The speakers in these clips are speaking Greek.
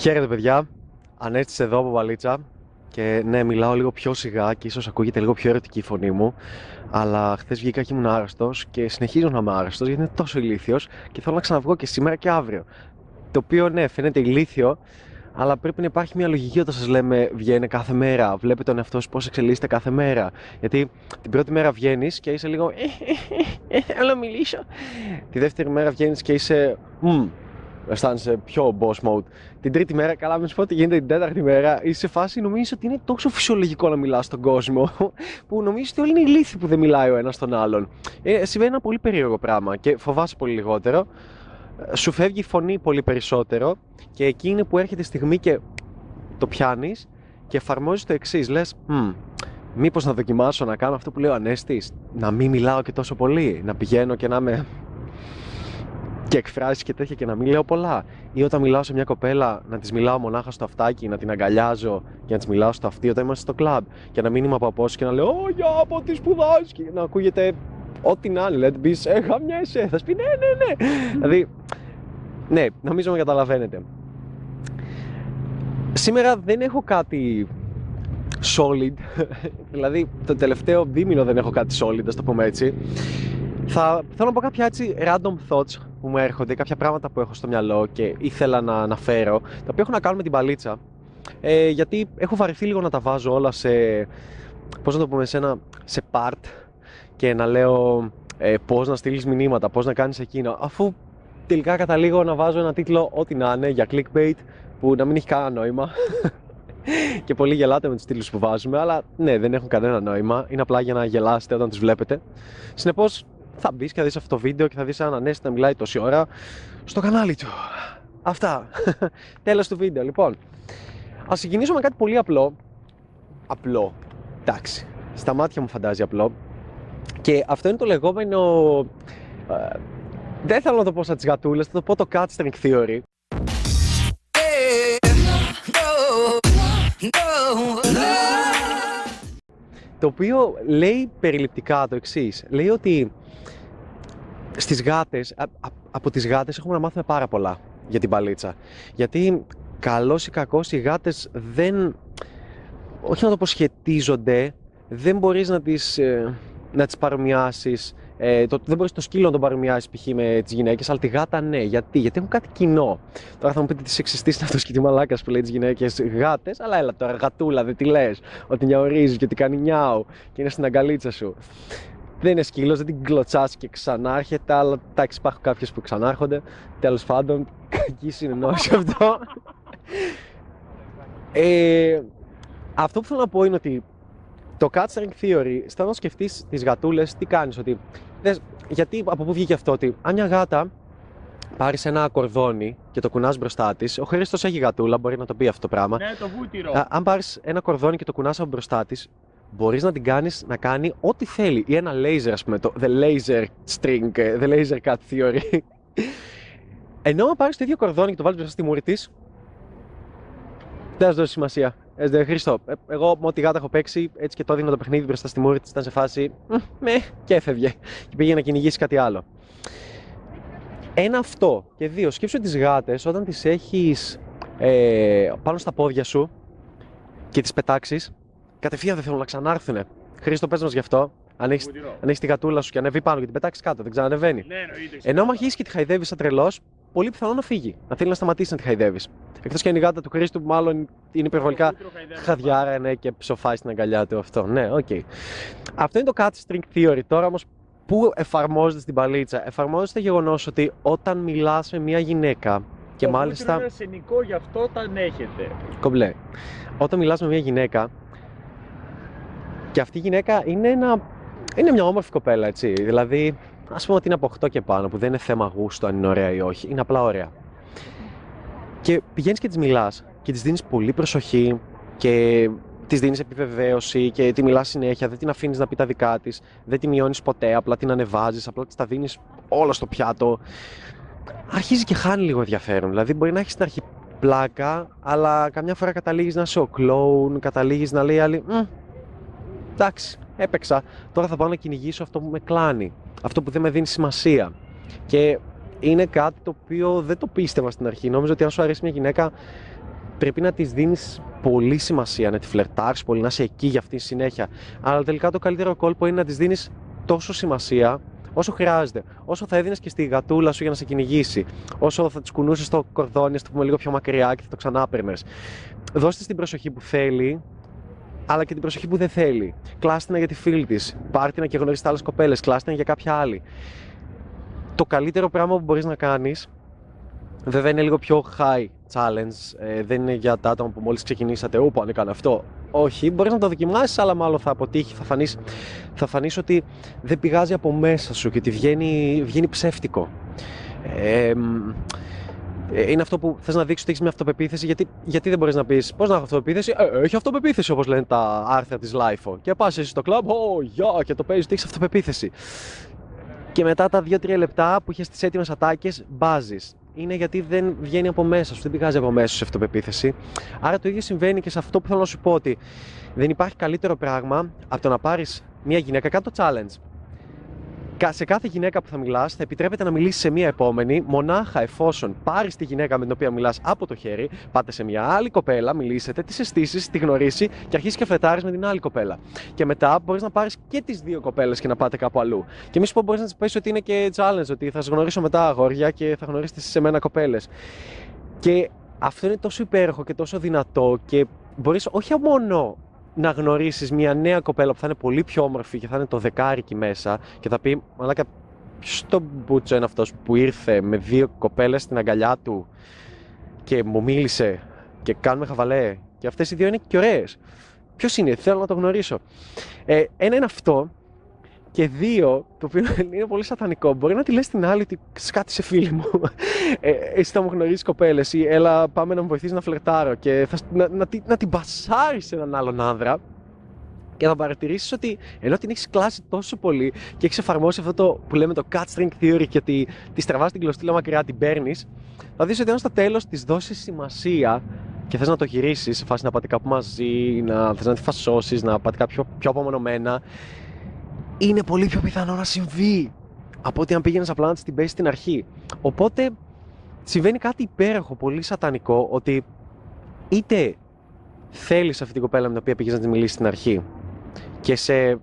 Χαίρετε παιδιά, Ανέστησε εδώ από Βαλίτσα και ναι, μιλάω λίγο πιο σιγά και ίσως ακούγεται λίγο πιο ερωτική η φωνή μου αλλά χθε βγήκα και ήμουν άρρωστο και συνεχίζω να είμαι άρρωστο γιατί είναι τόσο ηλίθιο και θέλω να ξαναβγώ και σήμερα και αύριο. Το οποίο ναι, φαίνεται ηλίθιο, αλλά πρέπει να υπάρχει μια λογική όταν σα λέμε βγαίνει κάθε μέρα. Βλέπετε τον εαυτό σα πώ εξελίσσεται κάθε μέρα. Γιατί την πρώτη μέρα βγαίνει και είσαι λίγο. «Ε, ε, ε, θέλω να μιλήσω. Τη δεύτερη μέρα βγαίνει και είσαι αισθάνεσαι πιο boss mode. Την τρίτη μέρα, καλά, μην σου πω ότι γίνεται την τέταρτη μέρα, είσαι σε φάση νομίζεις ότι είναι τόσο φυσιολογικό να μιλάς στον κόσμο, που νομίζεις ότι όλοι είναι ηλίθιοι που δεν μιλάει ο ένας τον άλλον. Ε, συμβαίνει ένα πολύ περίεργο πράγμα και φοβάσαι πολύ λιγότερο. Σου φεύγει η φωνή πολύ περισσότερο και εκεί είναι που έρχεται η στιγμή και το πιάνεις και εφαρμόζεις το εξής. Λες, μήπως να δοκιμάσω να κάνω αυτό που λέει ο Ανέστης, να μην μιλάω και τόσο πολύ, να πηγαίνω και να είμαι και εκφράσει και τέτοια και να μην λέω πολλά. Ή όταν μιλάω σε μια κοπέλα, να της μιλάω μονάχα στο αυτάκι, να την αγκαλιάζω και να της μιλάω στο αυτί όταν είμαστε στο κλαμπ. Και να μην είμαι από απόσταση και να λέω Ω, για από τι σπουδάζει. Και να ακούγεται ό,τι να είναι. Δηλαδή, πει Ε, χαμιέσαι. Θα πει Ναι, ναι, ναι. δηλαδή, ναι, νομίζω με καταλαβαίνετε. Σήμερα δεν έχω κάτι solid. δηλαδή, το τελευταίο δίμηνο δεν έχω κάτι solid, ας το πούμε έτσι. Θα θέλω να πω κάποια έτσι random thoughts που μου έρχονται, κάποια πράγματα που έχω στο μυαλό και ήθελα να αναφέρω, τα οποία έχουν να κάνουν με την παλίτσα. Ε, γιατί έχω βαρεθεί λίγο να τα βάζω όλα σε, πώς να το πούμε, σε, ένα, σε part και να λέω ε, πώς να στείλεις μηνύματα, πώς να κάνεις εκείνο, αφού τελικά καταλήγω να βάζω ένα τίτλο ό,τι να είναι για clickbait που να μην έχει κανένα νόημα και πολύ γελάτε με τους τίτλους που βάζουμε, αλλά ναι, δεν έχουν κανένα νόημα. Είναι απλά για να γελάσετε όταν τους βλέπετε. Συνεπώς, θα μπεις και θα δεις αυτό το βίντεο και θα δεις έναν Ανέστη να μιλάει τόση ώρα στο κανάλι του. Αυτά. Τέλος του βίντεο. Λοιπόν, ας ξεκινήσω με κάτι πολύ απλό. Απλό. Εντάξει. Στα μάτια μου φαντάζει απλό. Και αυτό είναι το λεγόμενο... Ε, δεν θέλω να το πω σαν τις γατούλες, θα το πω το cat string theory. Το οποίο λέει περιληπτικά το εξής. Λέει ότι στις γάτες, από τις γάτες έχουμε να μάθουμε πάρα πολλά για την παλίτσα. Γιατί καλός ή κακός οι γάτες δεν, όχι να το πω σχετίζονται, δεν μπορείς να τις, ε, να τις παρομοιάσεις ε, το, δεν μπορείς το σκύλο να τον παρομοιάσεις π.χ. με τις γυναίκες, αλλά τη γάτα ναι. Γιατί, Γιατί έχουν κάτι κοινό. Τώρα θα μου πείτε τις σεξιστή είναι αυτό και τι μαλάκας που λέει τις γυναίκες γάτες, αλλά έλα τώρα γατούλα, δεν τη λες. Ότι νιαορίζεις και ότι κάνει νιάου και είναι στην αγκαλίτσα σου δεν είναι σκύλος, δεν την κλωτσάς και ξανάρχεται, αλλά εντάξει, υπάρχουν κάποιες που ξανάρχονται. Τέλος πάντων, κακή συνεννόηση αυτό. ε, αυτό που θέλω να πω είναι ότι το cat theory, στα να σκεφτείς τις γατούλες, τι κάνεις, ότι. Δες, γιατί από πού βγήκε αυτό, ότι αν μια γάτα πάρει ένα κορδόνι και το κουνάς μπροστά της. Ο Χρήστος έχει γατούλα, μπορεί να το πει αυτό το πράγμα. Ναι, το βούτυρο. αν πάρεις ένα κορδόνι και το κουνάς από μπροστά της, μπορείς να την κάνεις να κάνει ό,τι θέλει. Ή ένα laser, ας πούμε, το the laser string, the laser cut theory. Ενώ αν πάρεις το ίδιο κορδόνι και το βάλεις μπροστά στη μούρη της, δεν θα δώσει σημασία. Ε, Χριστό, ε, εγώ με ό,τι γάτα έχω παίξει, έτσι και το έδινα το παιχνίδι μπροστά στη μούρη της, ήταν σε φάση, με, και έφευγε. Και πήγε να κυνηγήσει κάτι άλλο. Ένα αυτό. Και δύο, σκέψου τις γάτες όταν τις έχεις ε, πάνω στα πόδια σου και τις πετάξεις, κατευθείαν δεν θέλουν να ξανάρθουν. Χρήστο, πες μας γι' αυτό. Αν έχει έχεις τη γατούλα σου και ανέβει πάνω και την πετάξεις κάτω, δεν ξανανεβαίνει. Ναι, Ενώ άμα αρχίσεις και τη χαϊδεύεις σαν τρελός, πολύ πιθανό να φύγει. Να θέλει να σταματήσει να τη χαϊδεύεις. Εκτός και αν η γάτα του Χρήστου, που μάλλον είναι υπερβολικά χαδιάρα ναι, και ψοφάει στην αγκαλιά του αυτό. Ναι, ok. Okay. Αυτό είναι το cat string theory. Τώρα όμως, πού εφαρμόζεται στην μπαλίτσα; Εφαρμόζεται το γεγονός ότι όταν μιλάς με μια γυναίκα. Και το μάλιστα. Είναι αρσενικό, γι' αυτό όταν έχετε. Κομπλέ. Όταν μιλάς με μια γυναίκα, και αυτή η γυναίκα είναι, ένα, είναι μια όμορφη κοπέλα, έτσι. Δηλαδή, ας πούμε ότι είναι από 8 και πάνω, που δεν είναι θέμα γούστου αν είναι ωραία ή όχι. Είναι απλά ωραία. Και πηγαίνεις και της μιλάς και της δίνεις πολύ προσοχή και της δίνεις επιβεβαίωση και τη μιλάς συνέχεια. Δεν την αφήνεις να πει τα δικά της, δεν τη μειώνεις ποτέ, απλά την ανεβάζεις, απλά της τα δίνεις όλα στο πιάτο. Αρχίζει και χάνει λίγο ενδιαφέρον. Δηλαδή, μπορεί να έχεις στην αρχή πλάκα, αλλά καμιά φορά καταλήγεις να είσαι ο κλόουν, καταλήγεις να λέει άλλη εντάξει, έπαιξα. Τώρα θα πάω να κυνηγήσω αυτό που με κλάνει. Αυτό που δεν με δίνει σημασία. Και είναι κάτι το οποίο δεν το πίστευα στην αρχή. Νόμιζα ότι αν σου αρέσει μια γυναίκα, πρέπει να της δίνεις πολύ σημασία, να τη φλερτάρεις πολύ, να είσαι εκεί για αυτή τη συνέχεια. Αλλά τελικά το καλύτερο κόλπο είναι να της δίνεις τόσο σημασία όσο χρειάζεται. Όσο θα έδινες και στη γατούλα σου για να σε κυνηγήσει. Όσο θα της κουνούσες το κορδόνι, ας το πούμε λίγο πιο μακριά και θα το ξανά παίρνε. Δώστε την προσοχή που θέλει, αλλά και την προσοχή που δεν θέλει. Κλάστηνα για τη φίλη της. Πάρτινα και γνωρίσει άλλες κοπέλες. Κλάστηνα για κάποια άλλη. Το καλύτερο πράγμα που μπορείς να κάνεις, βέβαια είναι λίγο πιο high challenge. Ε, δεν είναι για τα άτομα που μόλις ξεκινήσατε. Ωπω, αν έκανε αυτό. Όχι, μπορείς να το δοκιμάσεις, αλλά μάλλον θα αποτύχει. Θα φανείς θα φανείς ότι δεν πηγάζει από μέσα σου και ότι βγαίνει, βγαίνει ψεύτικο. Ε, είναι αυτό που θες να δείξεις ότι έχεις μια αυτοπεποίθηση, γιατί, γιατί δεν μπορείς να πεις Πώς να έχω αυτοπεποίθηση, ε, Έχει αυτοπεποίθηση όπως λένε τα άρθρα της LIFO. Και πας εσύ στο κλαμπ, Ω, γεια, και το παίζεις ότι έχεις αυτοπεποίθηση. Και μετά τα 2-3 λεπτά που είχες τις έτοιμες ατάκες, μπάζεις είναι γιατί δεν βγαίνει από μέσα σου, δεν πηγάζει από μέσα σου αυτοπεποίθηση. Άρα το ίδιο συμβαίνει και σε αυτό που θέλω να σου πω ότι δεν υπάρχει καλύτερο πράγμα από το να πάρεις μια γυναίκα κάτω το challenge σε κάθε γυναίκα που θα μιλάς, θα επιτρέπεται να μιλήσεις σε μία επόμενη, μονάχα εφόσον πάρεις τη γυναίκα με την οποία μιλάς από το χέρι, πάτε σε μια άλλη κοπέλα, μιλήσετε, τις αισθήσεις, τη γνωρίσει και αρχίσει και φλετάρει με την άλλη κοπέλα. Και μετά μπορείς να πάρεις και τις δύο κοπέλες και να πάτε κάπου αλλού. Και μη σου πω μπορείς να τη πεις ότι είναι και challenge, ότι θα σα γνωρίσω μετά αγόρια και θα γνωρίσετε σε μένα κοπέλες. Και αυτό είναι τόσο υπέροχο και τόσο δυνατό και μπορείς όχι μόνο να γνωρίσεις μια νέα κοπέλα που θα είναι πολύ πιο όμορφη και θα είναι το δεκάρι εκεί μέσα και θα πει Μαλάκα, ποιος το μπούτσο είναι αυτός που ήρθε με δύο κοπέλες στην αγκαλιά του και μου μίλησε και κάνουμε χαβαλέ. Και αυτές οι δύο είναι και ωραίες. Ποιος είναι, θέλω να το γνωρίσω. Ε, ένα είναι αυτό και δύο, το οποίο είναι πολύ σατανικό, μπορεί να τη λες την άλλη ότι σκάτησε φίλη μου. Ε, εσύ θα μου γνωρίζεις κοπέλες ή έλα πάμε να μου βοηθήσεις να φλερτάρω και θα, να, να, να, την πασάρει σε έναν άλλον άνδρα και θα παρατηρήσεις ότι ενώ την έχεις κλάσει τόσο πολύ και έχεις εφαρμόσει αυτό το που λέμε το cut string theory και ότι τη τραβά την κλωστήλα μακριά, την παίρνεις, θα δεις ότι αν στο τέλος της δώσεις σημασία και θες να το γυρίσεις σε φάση να πάτε κάπου μαζί, να θες να τη φασώσεις, να πάτε κάποιο πιο απομονωμένα, είναι πολύ πιο πιθανό να συμβεί από ότι αν πήγαινες απλά να την πέσεις στην αρχή. Οπότε συμβαίνει κάτι υπέροχο, πολύ σατανικό, ότι είτε θέλεις αυτή την κοπέλα με την οποία πήγες να τη μιλήσεις στην αρχή και σε,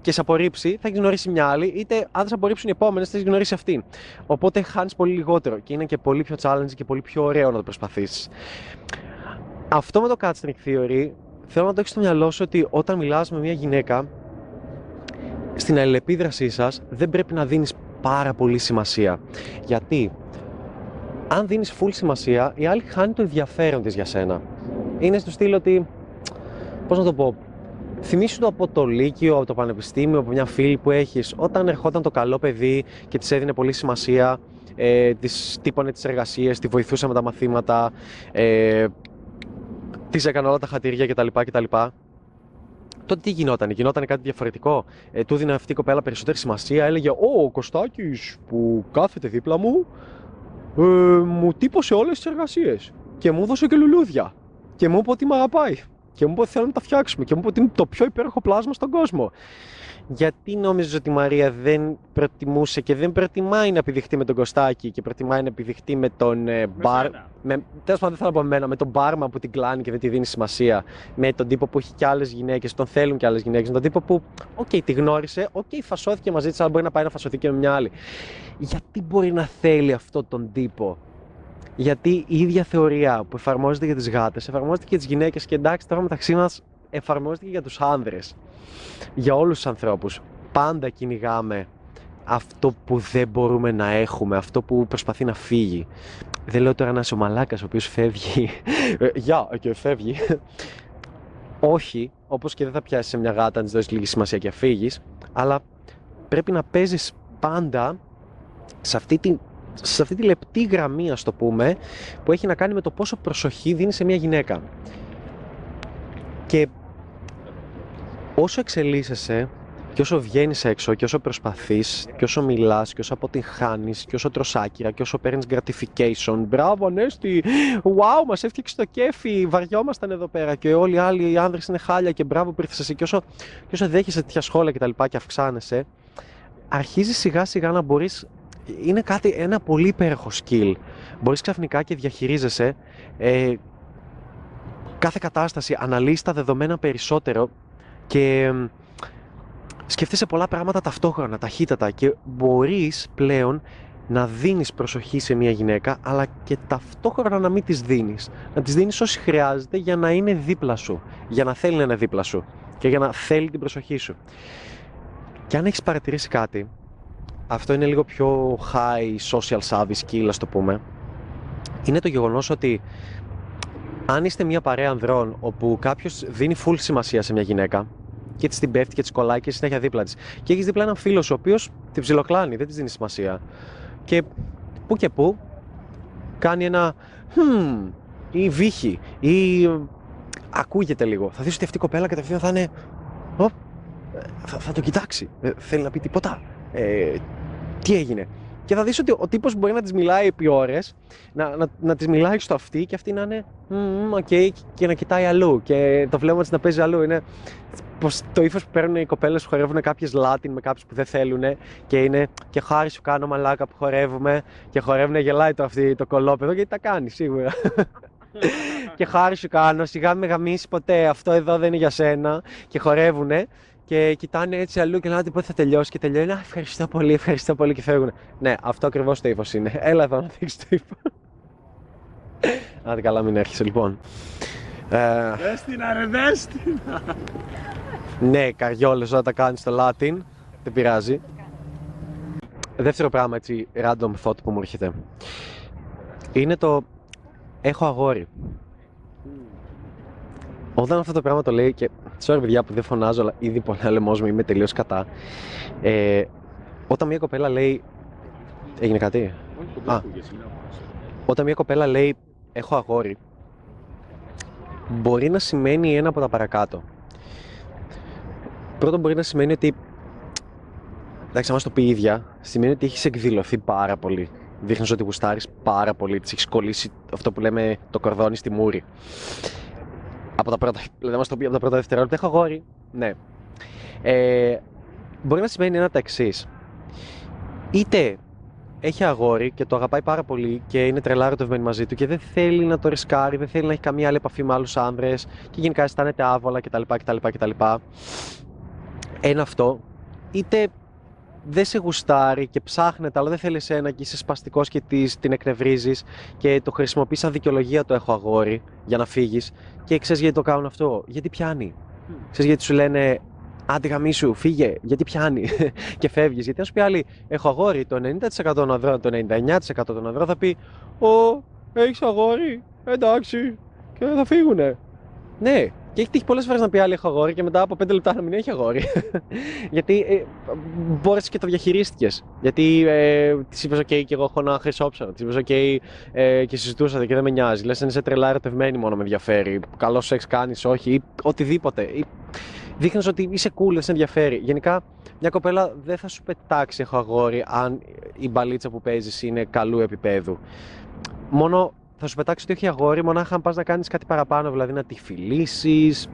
και σε απορρίψει, θα έχεις γνωρίσει μια άλλη, είτε αν σε απορρίψουν οι επόμενες, θα έχεις γνωρίσει αυτή. Οπότε χάνεις πολύ λιγότερο και είναι και πολύ πιο challenge και πολύ πιο ωραίο να το προσπαθήσεις. Αυτό με το catching theory θέλω να το έχεις στο μυαλό σου ότι όταν μιλάς με μια γυναίκα στην αλληλεπίδρασή σας δεν πρέπει να δίνεις πάρα πολύ σημασία. Γιατί αν δίνεις full σημασία, η άλλη χάνει το ενδιαφέρον της για σένα. Είναι στο στυλ ότι, πώς να το πω, Θυμήσου το από το Λύκειο, από το Πανεπιστήμιο, από μια φίλη που έχεις, όταν ερχόταν το καλό παιδί και της έδινε πολύ σημασία, ε, της τύπωνε τις εργασίες, τη βοηθούσε με τα μαθήματα, ε, της έκανε όλα τα χατήρια κτλ. κτλ τότε τι γινόταν, γινόταν κάτι διαφορετικό; Ε, του δίνει αυτή η κοπέλα περισσότερη σημασία, έλεγε Ω, ο Κωστάκης που κάθεται δίπλα μου, ε, μου τύπωσε όλες τις εργασίες. Και μου έδωσε και λουλούδια. Και μου είπε ότι με αγαπάει. Και μου είπε ότι θέλω να τα φτιάξουμε. Και μου είπε ότι είναι το πιο υπέροχο πλάσμα στον κόσμο γιατί νόμιζες ότι η Μαρία δεν προτιμούσε και δεν προτιμάει να επιδειχτεί με τον Κωστάκη και προτιμάει να επιδειχτεί με τον ε, μπαρ. Με, τέλος πάντων, δεν θέλω να πω μένα, με τον μπάρμα που την κλάνει και δεν τη δίνει σημασία. Με τον τύπο που έχει κι άλλες γυναίκες, τον θέλουν κι άλλες γυναίκες. Με τον τύπο που, ok, okay, τη γνώρισε, ok, okay, φασώθηκε μαζί της, αλλά μπορεί να πάει να φασωθεί και με μια άλλη. Γιατί μπορεί να θέλει αυτό τον τύπο; Γιατί η ίδια θεωρία που εφαρμόζεται για τις γάτες, εφαρμόζεται και για τις γυναίκες και εντάξει τώρα μεταξύ μας εφαρμόζεται και για τους άνδρες για όλους τους ανθρώπους. Πάντα κυνηγάμε αυτό που δεν μπορούμε να έχουμε, αυτό που προσπαθεί να φύγει. Δεν λέω τώρα να είσαι ο μαλάκας ο οποίος φεύγει, ε, γεια και φεύγει. Όχι, όπως και δεν θα πιάσεις σε μια γάτα να της δώσεις λίγη σημασία και φύγεις, αλλά πρέπει να παίζεις πάντα σε αυτή τη, σε αυτή τη λεπτή γραμμή, ας το πούμε, που έχει να κάνει με το πόσο προσοχή δίνεις σε μια γυναίκα. Και όσο εξελίσσεσαι και όσο βγαίνεις έξω και όσο προσπαθείς, και όσο μιλάς, και όσο αποτυγχάνεις, και όσο τροσάκυρα, και όσο παίρνεις gratification. Μπράβο, Ανέστη! Wow, μας έφτιαξε το κέφι! Βαριόμασταν εδώ πέρα και όλοι οι άλλοι οι άνδρες είναι χάλια και μπράβο που ήρθες εσύ. Και όσο, και όσο δέχεσαι τέτοια σχόλια κτλ. Και, και αυξάνεσαι, αρχίζεις σιγά σιγά να μπορείς. Είναι κάτι, ένα πολύ υπέροχο skill. Μπορείς ξαφνικά και διαχειρίζεσαι ε, κάθε κατάσταση, αναλύεις τα δεδομένα περισσότερο και μ, σκέφτεσαι πολλά πράγματα ταυτόχρονα, ταχύτατα και μπορείς πλέον να δίνεις προσοχή σε μια γυναίκα αλλά και ταυτόχρονα να μην της δίνεις. Να της δίνεις όση χρειάζεται για να είναι δίπλα σου, για να θέλει να είναι δίπλα σου και για να θέλει την προσοχή σου. Και αν έχεις παρατηρήσει κάτι, αυτό είναι λίγο πιο high social savvy skill, ας το πούμε, είναι το γεγονός ότι αν είστε μια παρέα ανδρών όπου κάποιος δίνει full σημασία σε μια γυναίκα και της την πέφτει και της κολλάει και συνέχεια δίπλα της, και έχεις δίπλα έναν φίλο σου ο οποίος την ψιλοκλάνει, δεν της δίνει σημασία. Και που και που κάνει ένα hmm, ή βήχει ή ε, ακούγεται λίγο. Θα δεις ότι αυτή η κοπέλα κατευθείαν θα είναι «Ω, ε, θα, θα το κοιτάξει. Ε, θέλει να πει τίποτα. Ε, τι έγινε. Και θα δεις ότι ο τύπος μπορεί να της μιλάει επί ώρες, να, να, να της μιλάει στο αυτή και αυτή να είναι «Μμμ, ok» και να κοιτάει αλλού και το βλέμμα της να παίζει αλλού. Είναι πως το ύφος που παίρνουν οι κοπέλες που χορεύουν κάποιες Λάτιν με κάποιους που δεν θέλουν και είναι και χάρη σου κάνω μαλάκα που χορεύουμε και χορεύουν γελάει το αυτή το κολόπεδο γιατί τα κάνει σίγουρα. και χάρη σου κάνω, σιγά με γαμίσεις ποτέ, αυτό εδώ δεν είναι για σένα και χορεύουνε και κοιτάνε έτσι αλλού και λένε πότε θα τελειώσει; Και τελειώνει. Α, ευχαριστώ πολύ, ευχαριστώ πολύ και φεύγουν. Ναι, αυτό ακριβώς το ύφος είναι. Έλα εδώ να δείξεις το ύφος. Άντε καλά, μην έρχεσαι λοιπόν. Ε, Δες την αρε, δες την. ναι, καριόλες όταν τα κάνεις στο Latin, δεν πειράζει. Δεύτερο πράγμα έτσι, random thought που μου έρχεται. Είναι το έχω αγόρι. Όταν αυτό το πράγμα το λέει και sorry παιδιά που δεν φωνάζω αλλά ήδη πολλά λαιμός μου είμαι τελείως κατά. Ε, όταν μια κοπέλα λέει έγινε κάτι; Α. όταν μια κοπέλα λέει έχω αγόρι μπορεί να σημαίνει ένα από τα παρακάτω. Πρώτον μπορεί να σημαίνει ότι εντάξει αν μας το πει η ίδια σημαίνει ότι έχεις εκδηλωθεί πάρα πολύ. Δείχνεις ότι γουστάρεις πάρα πολύ της έχεις κολλήσει αυτό που λέμε το κορδόνι στη μούρη από τα πρώτα, δηλαδή μας το πει από τα πρώτα δευτερόλεπτα, έχω αγόρι. Ναι. Ε, μπορεί να σημαίνει ένα τα εξής. Είτε έχει αγόρι και το αγαπάει πάρα πολύ και είναι τρελά ερωτευμένη μαζί του και δεν θέλει να το ρισκάρει, δεν θέλει να έχει καμία άλλη επαφή με άλλους άνδρες και γενικά αισθάνεται άβολα κτλ. κτλ, κτλ. Ένα αυτό. Είτε δεν σε γουστάρει και ψάχνεται, αλλά δεν θέλει εσένα και είσαι σπαστικός και της, την εκνευρίζεις και το χρησιμοποιείς σαν δικαιολογία το έχω αγόρι για να φύγεις. Και ξέρεις γιατί το κάνουν αυτό; Γιατί πιάνει. Ξέρεις γιατί σου λένε Άντε γαμίσου, φύγε, γιατί πιάνει και φεύγεις. Γιατί αν σου πει άλλη, έχω αγόρι, το 90% των ανδρών, το 99% των ανδρών θα πει Ω, έχεις αγόρι, εντάξει, και θα φύγουνε. Ναι, και έχει τύχει πολλές φορές να πει άλλη έχω αγόρι και μετά από 5 λεπτά να μην έχει αγόρι. Γιατί ε, μπόρεσες και το διαχειρίστηκες. Γιατί ε, της είπες: OK, και εγώ έχω ένα χρυσό ψαρο. Της είπες: OK, ε, και συζητούσατε και δεν με νοιάζει. Λες, αν είσαι τρελά ερωτευμένη, μόνο με ενδιαφέρει. Καλό σεξ κάνεις, όχι, ή οτιδήποτε. Ή... Δείχνεις ότι είσαι cool, δεν σε ενδιαφέρει. Γενικά, μια κοπέλα δεν θα σου πετάξει έχω αγόρι αν η μπαλίτσα που παίζεις είναι καλού επίπεδου. Μόνο θα σου πετάξει ότι έχει αγόρι μονάχα αν πας να κάνεις κάτι παραπάνω, δηλαδή να τη φιλήσεις.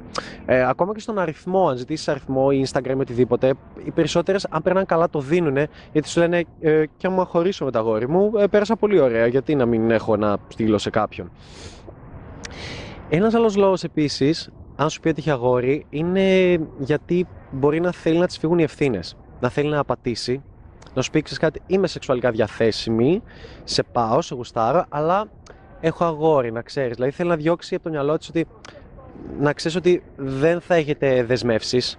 Ε, ακόμα και στον αριθμό, αν ζητήσεις αριθμό ή Instagram ή οτιδήποτε, οι περισσότερες, αν περνάνε καλά, το δίνουν γιατί σου λένε ε, και άμα χωρίσω με τα αγόρι μου, ε, πέρασα πολύ ωραία. Γιατί να μην έχω να στείλω σε κάποιον. Ένας άλλος λόγος επίσης, αν σου πει ότι έχει αγόρι, είναι γιατί μπορεί να θέλει να της φύγουν οι ευθύνες. Να θέλει να απατήσει, να σου πει ξέρεις κάτι, είμαι σεξουαλικά διαθέσιμη, σε πάω, σε γουστάρω, αλλά έχω αγόρι, να ξέρεις. Δηλαδή θέλει να διώξει από το μυαλό της ότι να ξέρεις ότι δεν θα έχετε δεσμεύσεις,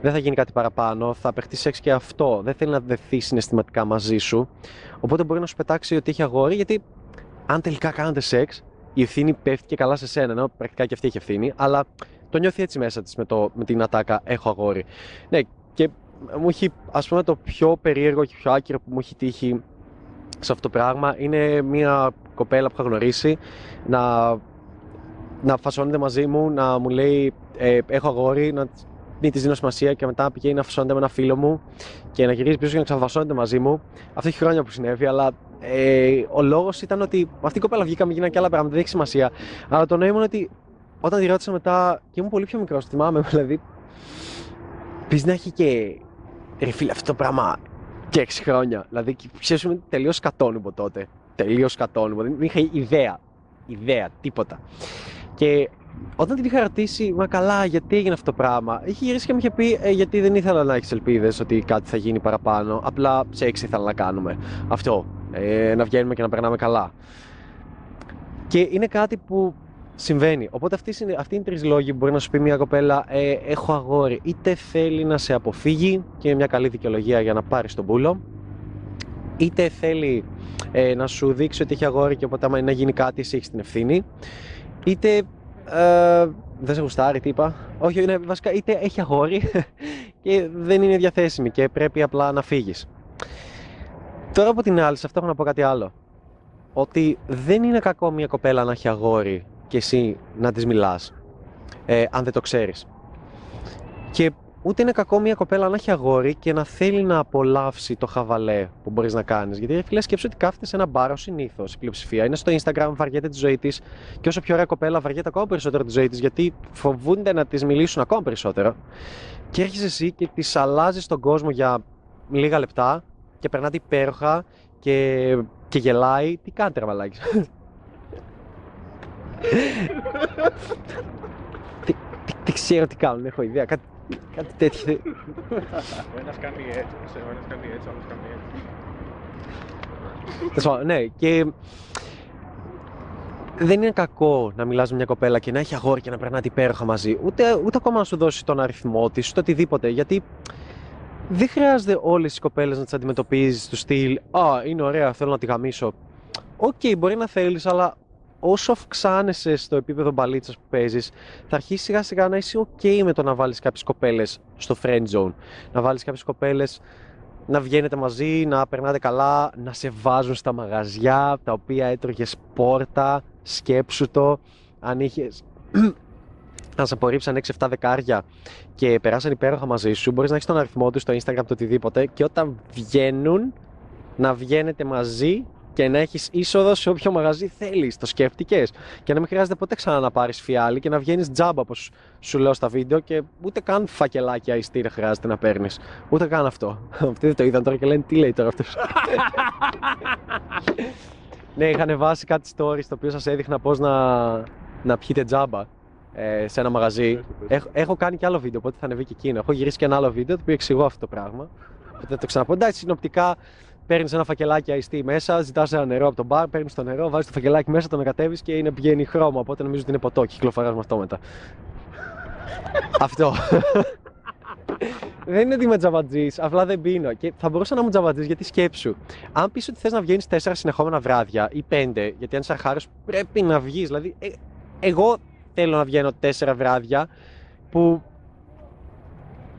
δεν θα γίνει κάτι παραπάνω, θα απεχτεί σεξ και αυτό. Δεν θέλει να δεθεί συναισθηματικά μαζί σου. Οπότε μπορεί να σου πετάξει ότι έχει αγόρι, γιατί αν τελικά κάνετε σεξ, η ευθύνη πέφτει και καλά σε σένα. Ενώ πρακτικά και αυτή έχει ευθύνη, αλλά το νιώθει έτσι μέσα της με, το, με την ατάκα Έχω αγόρι. Ναι, και μου έχει, ας πούμε, το πιο περίεργο και πιο άκυρο που μου έχει τύχει σε αυτό το πράγμα είναι μια κοπέλα που είχα γνωρίσει να, να φασώνεται μαζί μου, να μου λέει ε, έχω αγόρι, να μην της δίνω σημασία και μετά πηγαίνει να φασώνεται με ένα φίλο μου και να γυρίζει πίσω και να ξαναφασώνεται μαζί μου. Αυτό έχει χρόνια που συνέβη, αλλά ε, ο λόγος ήταν ότι αυτή η κοπέλα βγήκαμε, γίνανε και άλλα πράγματα, δεν έχει σημασία. Αλλά το νόημα είναι ότι όταν τη ρώτησα μετά και ήμουν πολύ πιο μικρός, θυμάμαι δηλαδή. Πεις να έχει και ρε φίλε, αυτό το πράγμα και 6 χρόνια. Δηλαδή, ξέρεις, ήμουν τελείως κατόνυμο τότε. Τελείως κατόνυμο. Δεν είχα ιδέα. Ιδέα, τίποτα. Και όταν την είχα ρωτήσει, μα καλά, γιατί έγινε αυτό το πράγμα, είχε γυρίσει και μου είχε πει, «Ε, γιατί δεν ήθελα να έχεις ελπίδες ότι κάτι θα γίνει παραπάνω. Απλά σεξ ήθελα να κάνουμε. Αυτό. Ε, να βγαίνουμε και να περνάμε καλά. Και είναι κάτι που συμβαίνει. Οπότε αυτή είναι, αυτή είναι οι τρεις λόγοι που μπορεί να σου πει μια κοπέλα: ε, Έχω αγόρι. Είτε θέλει να σε αποφύγει και είναι μια καλή δικαιολογία για να πάρεις τον πούλο, είτε θέλει ε, να σου δείξει ότι έχει αγόρι και οπότε άμα να γίνει κάτι, εσύ έχεις την ευθύνη, είτε ε, δεν σε γουστάρει, τι είπα. Όχι, είναι βασικά είτε έχει αγόρι και δεν είναι διαθέσιμη και πρέπει απλά να φύγεις. Τώρα από την άλλη, σε αυτό έχω να πω κάτι άλλο. Ότι δεν είναι κακό μια κοπέλα να έχει αγόρι και εσύ να της μιλάς, ε, αν δεν το ξέρεις. Και ούτε είναι κακό μια κοπέλα να έχει αγόρι και να θέλει να απολαύσει το χαβαλέ που μπορείς να κάνεις. Γιατί φίλε σκέψου ότι κάθεται σε ένα μπάρο συνήθως η πλειοψηφία. Είναι στο Instagram, βαριέται τη ζωή της και όσο πιο ωραία κοπέλα βαριέται ακόμα περισσότερο τη ζωή της γιατί φοβούνται να της μιλήσουν ακόμα περισσότερο. Και έρχεσαι εσύ και της αλλάζεις τον κόσμο για λίγα λεπτά και περνάτε υπέροχα και, και γελάει. Τι κάνετε, ρε μαλάκι. Τι, τι, τι ξέρω τι κάνουν, έχω ιδέα. Κάτι, κάτι τέτοιο. Ο ένας κάνει έτσι, ο ένας κάνει έτσι, ο άλλος κάνει έτσι. Τέλος πάντων, ναι, και δεν είναι κακό να μιλάς με μια κοπέλα και να έχει αγόρι και να περνάτε υπέροχα μαζί. Ούτε, ούτε ακόμα να σου δώσει τον αριθμό της, ούτε οτιδήποτε. Γιατί δεν χρειάζεται όλες οι κοπέλες να τις αντιμετωπίζεις του στυλ Α, είναι ωραία, θέλω να τη γαμήσω. Οκ, μπορεί να θέλεις, αλλά όσο αυξάνεσαι στο επίπεδο μπαλίτσας που παίζεις, θα αρχίσεις σιγά σιγά να είσαι OK με το να βάλεις κάποιες κοπέλες στο friend zone. Να βάλεις κάποιες κοπέλες να βγαίνετε μαζί, να περνάτε καλά, να σε βάζουν στα μαγαζιά τα οποία έτρωγες πόρτα, σκέψου το. Αν είχες. Αν σε απορρίψαν 6-7 δεκάρια και περάσαν υπέροχα μαζί σου, μπορείς να έχεις τον αριθμό τους στο Instagram, το οτιδήποτε, και όταν βγαίνουν, να βγαίνετε μαζί και να έχεις είσοδο σε όποιο μαγαζί θέλεις. Το σκέφτηκες. Και να μην χρειάζεται ποτέ ξανά να πάρεις φιάλη και να βγαίνεις τζάμπα όπως σου λέω στα βίντεο και ούτε καν φακελάκια ιστήρια χρειάζεται να παίρνεις. Ούτε καν αυτό. Αυτοί δεν το είδαν τώρα και λένε τι λέει τώρα αυτός; ναι, είχαν βάσει κάτι stories το οποίο σας έδειχνα πώς να, να πιείτε τζάμπα ε, σε ένα μαγαζί. Έχω, έχω κάνει και άλλο βίντεο, οπότε θα ανεβεί και εκείνο. Έχω γυρίσει και ένα άλλο βίντεο το οποίο εξηγώ αυτό το πράγμα. Οπότε θα το ξαναπώ. Εντάξει, συνοπτικά παίρνεις ένα φακελάκι αϊστή μέσα, ζητάς ένα νερό από τον μπαρ, παίρνεις το νερό, βάζεις το φακελάκι μέσα, το ανακατεύεις και είναι, πηγαίνει χρώμα. Οπότε νομίζω ότι είναι ποτό και κυκλοφοράς με αυτό μετά. αυτό. δεν είναι ότι είμαι τζαβατζή, απλά δεν πίνω. Και θα μπορούσα να είμαι τζαβατζή γιατί σκέψου. Αν πεις ότι θες να βγαίνεις τέσσερα συνεχόμενα βράδια ή πέντε, γιατί αν είσαι αρχάριο πρέπει να βγεις. Δηλαδή, ε, εγώ θέλω να βγαίνω τέσσερα βράδια που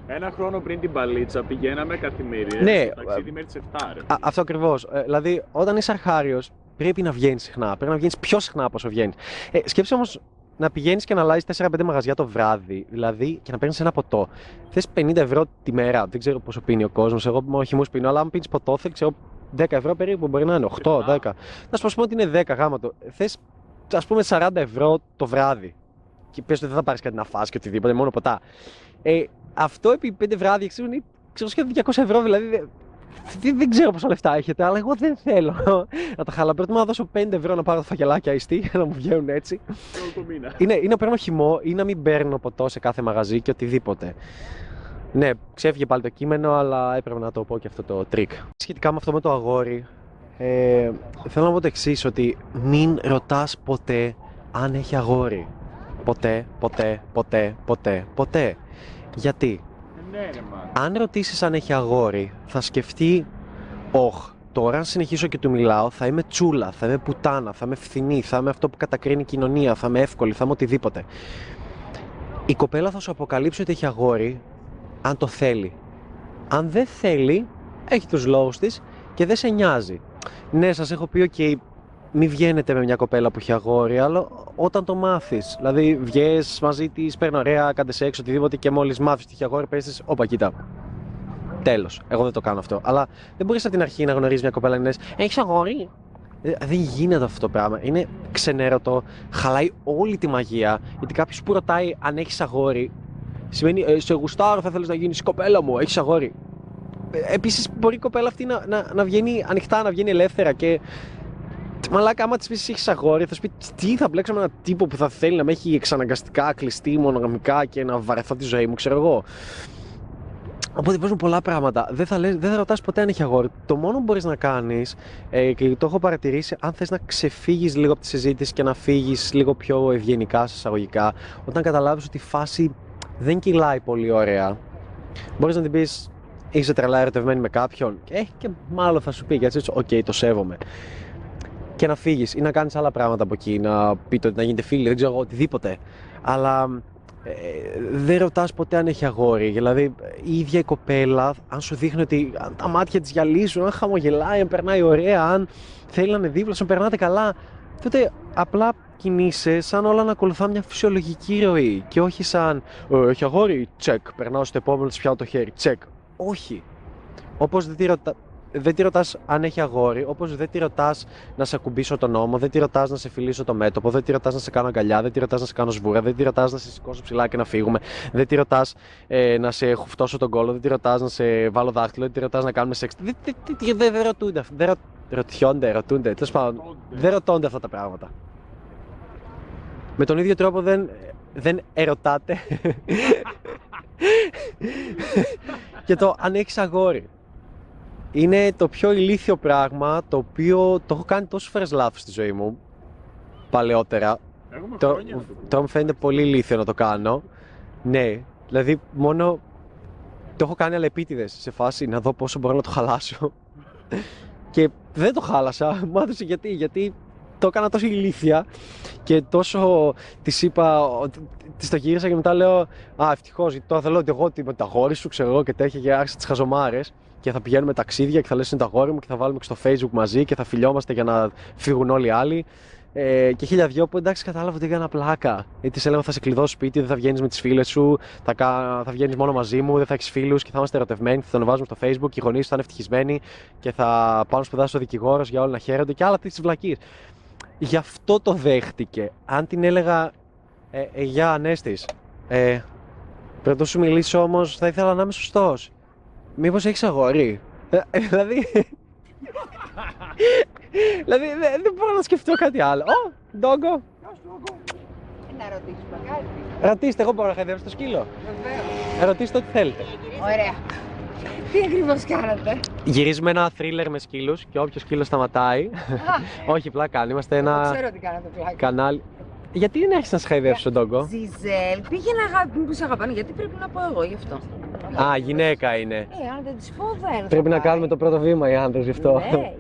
Ένα χρόνο πριν την παλίτσα πηγαίναμε καθημερινά Ναι, στο ταξίδι μέχρι τις 7 ρε. Α, αυτό ακριβώς. δηλαδή, όταν είσαι αρχάριος, πρέπει να βγαίνεις συχνά. Πρέπει να βγαίνεις πιο συχνά από όσο βγαίνεις. Ε, σκέψε όμως να πηγαίνεις και να αλλάζεις 4-5 μαγαζιά το βράδυ, δηλαδή και να παίρνεις ένα ποτό. Θες 50 ευρώ τη μέρα. Δεν ξέρω πόσο πίνει ο κόσμος. Εγώ με χυμού πίνω, αλλά αν πίνεις ποτό, θα ξέρω 10 ευρώ περίπου μπορεί να είναι. 8, 10. Να σου πω ότι είναι 10 γάμα το. Θες ας πούμε 40 ευρώ το βράδυ. Και πες ότι δεν θα πάρεις κάτι να φας και οτιδήποτε, μόνο ποτά. Ε, αυτό επί 5 βράδια ξέρω, είναι ξέρω, σχεδόν 200 ευρώ, δηλαδή δεν, δεν, δεν ξέρω πόσα λεφτά έχετε, αλλά εγώ δεν θέλω να τα χαλά. Προτιμώ να δώσω 5 ευρώ να πάρω τα φακελάκια αϊστή, να μου βγαίνουν έτσι. Όλο το μήνα. Είναι, είναι να παίρνω χυμό ή να μην παίρνω ποτό σε κάθε μαγαζί και οτιδήποτε. Ναι, ξέφυγε πάλι το κείμενο, αλλά έπρεπε να το πω και αυτό το τρικ. Σχετικά με αυτό με το αγόρι, ε, θέλω να πω το εξής ότι μην ρωτάς ποτέ αν έχει αγόρι. Ποτέ, ποτέ, ποτέ, ποτέ, ποτέ. Γιατί, Ναι ρε man. αν ρωτήσεις αν έχει αγόρι, θα σκεφτεί, οχ, τώρα αν συνεχίσω και του μιλάω, θα είμαι τσούλα, θα είμαι πουτάνα, θα είμαι φθηνή, θα είμαι αυτό που κατακρίνει η κοινωνία, θα είμαι εύκολη, θα είμαι οτιδήποτε. Η κοπέλα θα σου αποκαλύψει ότι έχει αγόρι, αν το θέλει. Αν δεν θέλει, έχει τους λόγους της και δεν σε νοιάζει. Ναι, σας έχω πει, οκ, μη βγαίνετε με μια κοπέλα που έχει αγόρι, αλλά όταν το μάθεις. Δηλαδή, βγες μαζί της, παίρνει ωραία, κάντε σεξ, οτιδήποτε και μόλις μάθεις ότι έχει αγόρι, πες της, Όπα, κοίτα. Τέλος. Εγώ δεν το κάνω αυτό. Αλλά δεν μπορείς από την αρχή να γνωρίζεις μια κοπέλα και να λες, Έχεις αγόρι; Ε, Δεν γίνεται αυτό το πράγμα. Είναι ξενέρωτο, χαλάει όλη τη μαγεία. Γιατί κάποιος που ρωτάει αν έχεις αγόρι, σημαίνει ε, σε γουστάρω, θα θέλεις να γίνεις κοπέλα μου, έχεις αγόρι. Επίσης, μπορεί η κοπέλα αυτή να, να, να βγαίνει ανοιχτά, να βγαίνει ελεύθερα και Μαλάκα, άμα της πεις έχεις αγόρι, θα σου πει τι θα μπλέξω με έναν τύπο που θα θέλει να με έχει εξαναγκαστικά κλειστεί μονογαμικά και να βαρεθώ τη ζωή μου, ξέρω εγώ. Οπότε παίζουν πολλά πράγματα. Δεν θα, λες, δεν θα ρωτάς ποτέ αν έχει αγόρι. Το μόνο που μπορείς να κάνεις, ε, και το έχω παρατηρήσει, αν θες να ξεφύγεις λίγο από τη συζήτηση και να φύγεις λίγο πιο ευγενικά, εισαγωγικά, όταν καταλάβεις ότι η φάση δεν κυλάει πολύ ωραία, μπορείς να την πεις είσαι τρελά ερωτευμένη με κάποιον. Ε, και μάλλον θα σου πει, γιατί έτσι, οκ, το σέβομαι. Και να φύγεις ή να κάνεις άλλα πράγματα από εκεί, να πείτε ότι να γίνετε φίλοι, δεν ξέρω εγώ, οτιδήποτε. Αλλά ε, δεν ρωτάς ποτέ αν έχει αγόρι. Δηλαδή, η ίδια η κοπέλα, αν σου δείχνει ότι αν τα μάτια της γυαλίζουν, αν χαμογελάει, αν περνάει ωραία, αν θέλει να είναι δίπλα, αν περνάτε καλά, τότε απλά κινείσαι σαν όλα να ακολουθά μια φυσιολογική ροή και όχι σαν «Ε, έχει αγόρι, τσεκ, περνάω στο επόμενο, της πιάω το χέρι, τσεκ. Όχι. Όπως δεν τη, ρωτα... δεν τη ρωτάς αν έχει αγόρι, όπως δεν τη ρωτάς να σε ακουμπήσω τον νόμο, δεν τη ρωτάς να σε φιλήσω το μέτωπο, δεν τη ρωτάς να σε κάνω αγκαλιά, δεν τη ρωτάς να σε κάνω σβούρα, δεν τη ρωτάς να σε σηκώσω ψηλά και να φύγουμε, δεν τη ρωτάς ε, να σε χουφτώσω τον κόλο, δεν τη ρωτάς να σε βάλω δάχτυλο, δεν τη ρωτάς να κάνουμε σεξ. Δεν, δεν, δεν, δεν, δεν ρωτούνται, δεν ρω... ρωτιόνται, ρωτούνται, τέλος πάντων, δεν ρωτώνται αυτά τα πράγματα. Με τον ίδιο τρόπο δεν, δεν ερωτάτε και το αν έχεις αγόρι. Είναι το πιο ηλίθιο πράγμα το οποίο το έχω κάνει τόσες φορές λάθος στη ζωή μου παλαιότερα. Έχουμε Το, χρόνια να το πούμε. τώρα μου φαίνεται πολύ ηλίθιο να το κάνω. Ναι, δηλαδή μόνο το έχω κάνει αλεπίτηδες σε φάση να δω πόσο μπορώ να το χαλάσω. και δεν το χάλασα. Μ' άρεσε γιατί, γιατί το έκανα τόσο ηλίθια και τόσο της είπα, της το γύρισα και μετά λέω Α, ευτυχώς, γιατί τώρα θέλω ότι εγώ με τα αγόρι σου, ξέρω εγώ και τέτοια και άρχισα τις χαζομάρες. Και θα πηγαίνουμε ταξίδια και θα λες είναι το αγόρι μου και θα βάλουμε και στο facebook μαζί και θα φιλιόμαστε για να φύγουν όλοι οι άλλοι. Ε, και χίλια δυο που εντάξει κατάλαβα ότι έκανα πλάκα. Γιατί της έλεγα θα σε κλειδώσω σπίτι, δεν θα βγαίνεις με τις φίλες σου, θα, κα- θα βγαίνεις μόνο μαζί μου, δεν θα έχεις φίλους και θα είμαστε ερωτευμένοι, θα τον βάζουμε στο facebook, οι γονείς θα είναι ευτυχισμένοι και θα πάω να σπουδάσω δικηγόρος για όλοι να χαίρονται και άλλα τέτοιες βλακίες. Γι' αυτό το δέχτηκε. Αν την έλεγα, ε, ε, Γεια Ανέστης, ε, πριν σου μιλήσω όμως, θα ήθελα να είμαι σωστός. Μήπως έχεις αγόρι; Ε, ε, δηλαδή. δηλαδή δεν, δεν μπορώ να σκεφτώ κάτι άλλο. Ω, ντόγκο. Να ρωτήσουμε κάτι. Ρωτήστε, εγώ μπορώ να χαϊδεύσω το σκύλο. Βεβαίως. Ρωτήστε ό,τι θέλετε. Ωραία. Τι ακριβώς κάνατε; Γυρίζουμε ένα θρίλερ με σκύλους και όποιος σκύλος σταματάει. Α, όχι, πλάκα κάνει. Είμαστε εγώ ένα ξέρω τι κάνατε πλάκα. κανάλι. Γιατί δεν έχεις να σε χαϊδεύσει τον ντόγκο. Ζιζέλ, πήγαινε αγάπη μου που σε αγαπάνε, γιατί πρέπει να πω εγώ γι' αυτό. Α, γυναίκα είναι. Ε, αν δεν της πω δεν. θα Πρέπει να πάει. κάνουμε το πρώτο βήμα οι άντρες γι' αυτό. Ναι.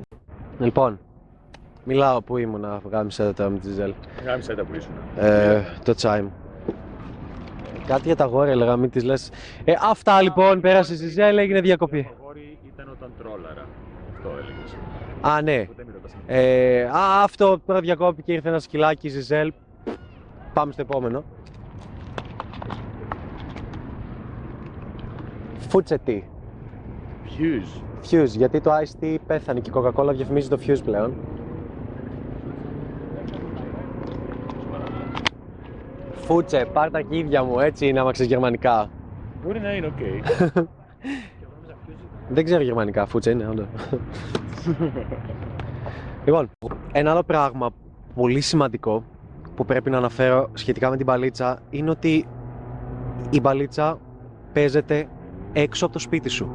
Λοιπόν, μιλάω που ήμουν να γάμισε τώρα με τη Ζέλ. Γάμισε τα που ήσουν. Ε, το τσάι μου. Κάτι για τα γόρια έλεγα, μην τις λες. Ε, αυτά λοιπόν, πέρασε η Ζιζέλ, έγινε διακοπή. Το αγόρι ήταν όταν τρόλαρα. Αυτό έλεγες. Α, ναι. Ποτέ μην ρωτάς. Ε, α, αυτό τώρα διακόπηκε, ήρθε ένα σκυλάκι η Ζιζέλ. Πάμε στο επόμενο. Φούτσε τι. Fuze. Fuze, γιατί το Ice Tea πέθανε και η Coca-Cola διαφημίζει το Fuze πλέον. Φούτσε, πάρ τα αρχίδια μου, έτσι είναι άμα ξέρεις γερμανικά. Μπορεί να είναι οκ. Δεν ξέρω γερμανικά, φούτσε είναι, όντως. λοιπόν, ένα άλλο πράγμα πολύ σημαντικό που πρέπει να αναφέρω σχετικά με την μπαλίτσα είναι ότι η μπαλίτσα παίζεται έξω από το σπίτι σου.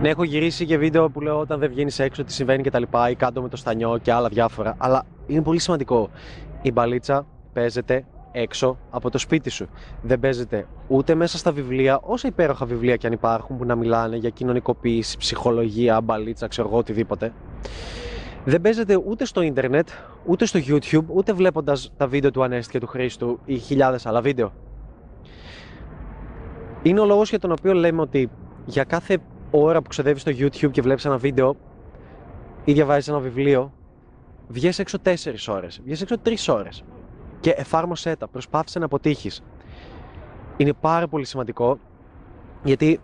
Ναι, έχω γυρίσει και βίντεο που λέω όταν δεν βγαίνεις έξω τι συμβαίνει και τα λοιπά ή κάτω με το στανιό και άλλα διάφορα. Αλλά είναι πολύ σημαντικό. Η μπαλίτσα παίζεται έξω από το σπίτι σου. Δεν παίζεται ούτε μέσα στα βιβλία, όσα υπέροχα βιβλία και αν υπάρχουν που να μιλάνε για κοινωνικοποίηση, ψυχολογία, μπαλίτσα, ξέρω εγώ, οτιδήποτε. Δεν παίζεται ούτε στο ίντερνετ, ούτε στο YouTube, ούτε βλέποντας τα βίντεο του Ανέστη και του Χρήστου ή χιλιάδες άλλα βίντεο. Είναι ο λόγος για τον οποίο λέμε ότι για κάθε ώρα που ξοδεύεις στο YouTube και βλέπεις ένα βίντεο ή διαβάζεις ένα βιβλίο, βγες έξω 4 ώρες, βγες έξω 3 ώρες και εφάρμοσέ τα, προσπάθησε να αποτύχεις. Είναι πάρα πολύ σημαντικό γιατί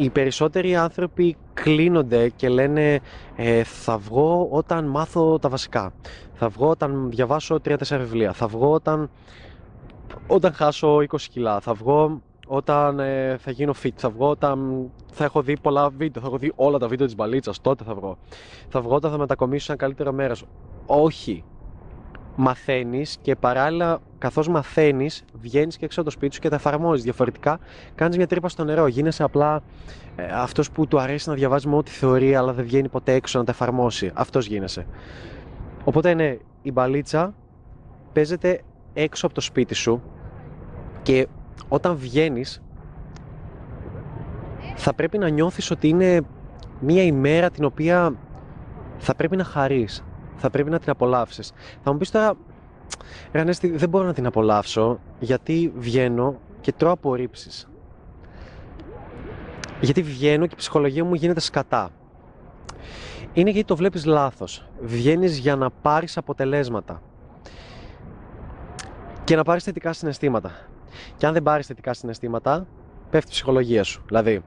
οι περισσότεροι άνθρωποι κλείνονται και λένε ε, θα βγω όταν μάθω τα βασικά. Θα βγω όταν διαβάσω 3-4 βιβλία. Θα βγω όταν, όταν χάσω 20 κιλά. Θα βγω όταν ε, θα γίνω fit. Θα βγω όταν θα έχω δει πολλά βίντεο. Θα έχω δει όλα τα βίντεο της μπαλίτσας. Τότε θα βγω. Θα βγω όταν θα μετακομίσω σε ένα καλύτερο μέρος. όχι. Μαθαίνεις και παράλληλα, καθώς μαθαίνεις, βγαίνεις και έξω από το σπίτι σου και τα εφαρμόζεις. Διαφορετικά, κάνεις μια τρύπα στο νερό. Γίνεσαι απλά ε, αυτός που του αρέσει να διαβάζει μόνο τη θεωρία, αλλά δεν βγαίνει ποτέ έξω να τα εφαρμόσει. Αυτός γίνεσαι. Οπότε, ναι, η μπαλίτσα παίζεται έξω από το σπίτι σου και όταν βγαίνεις θα πρέπει να νιώθεις ότι είναι μία ημέρα την οποία θα πρέπει να χαρείς, θα πρέπει να την απολαύσεις. Θα μου πεις τώρα, ρε Ανέστη, δεν μπορώ να την απολαύσω γιατί βγαίνω και τρώω απορρίψεις. Γιατί βγαίνω και η ψυχολογία μου γίνεται σκατά. Είναι γιατί το βλέπεις λάθος. Βγαίνεις για να πάρεις αποτελέσματα. Και να πάρεις θετικά συναισθήματα. Και αν δεν πάρεις θετικά συναισθήματα, πέφτει η ψυχολογία σου. Δηλαδή,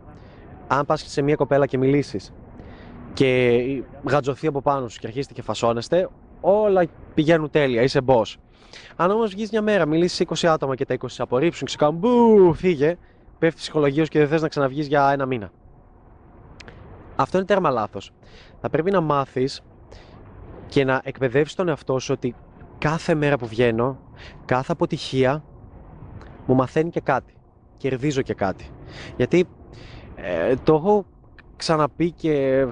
αν πας σε μια κοπέλα και μιλήσεις και γατζωθεί από πάνω σου και αρχίσετε και φασώνεστε, όλα πηγαίνουν τέλεια, είσαι boss. Αν όμως βγεις μια μέρα, μιλήσεις σε 20 άτομα και τα 20 σε απορρίψουν και σε κάνουν μπου, φύγε, πέφτει η ψυχολογία σου και δεν θες να ξαναβγείς για ένα μήνα. Αυτό είναι τέρμα λάθος. Θα πρέπει να μάθεις και να εκπαιδεύσεις τον εαυτό σου ότι κάθε μέρα που βγαίνω, κάθε αποτυχία μου μαθαίνει και κάτι. Κερδίζω και κάτι. Γιατί ε, το έχω ξαναπεί και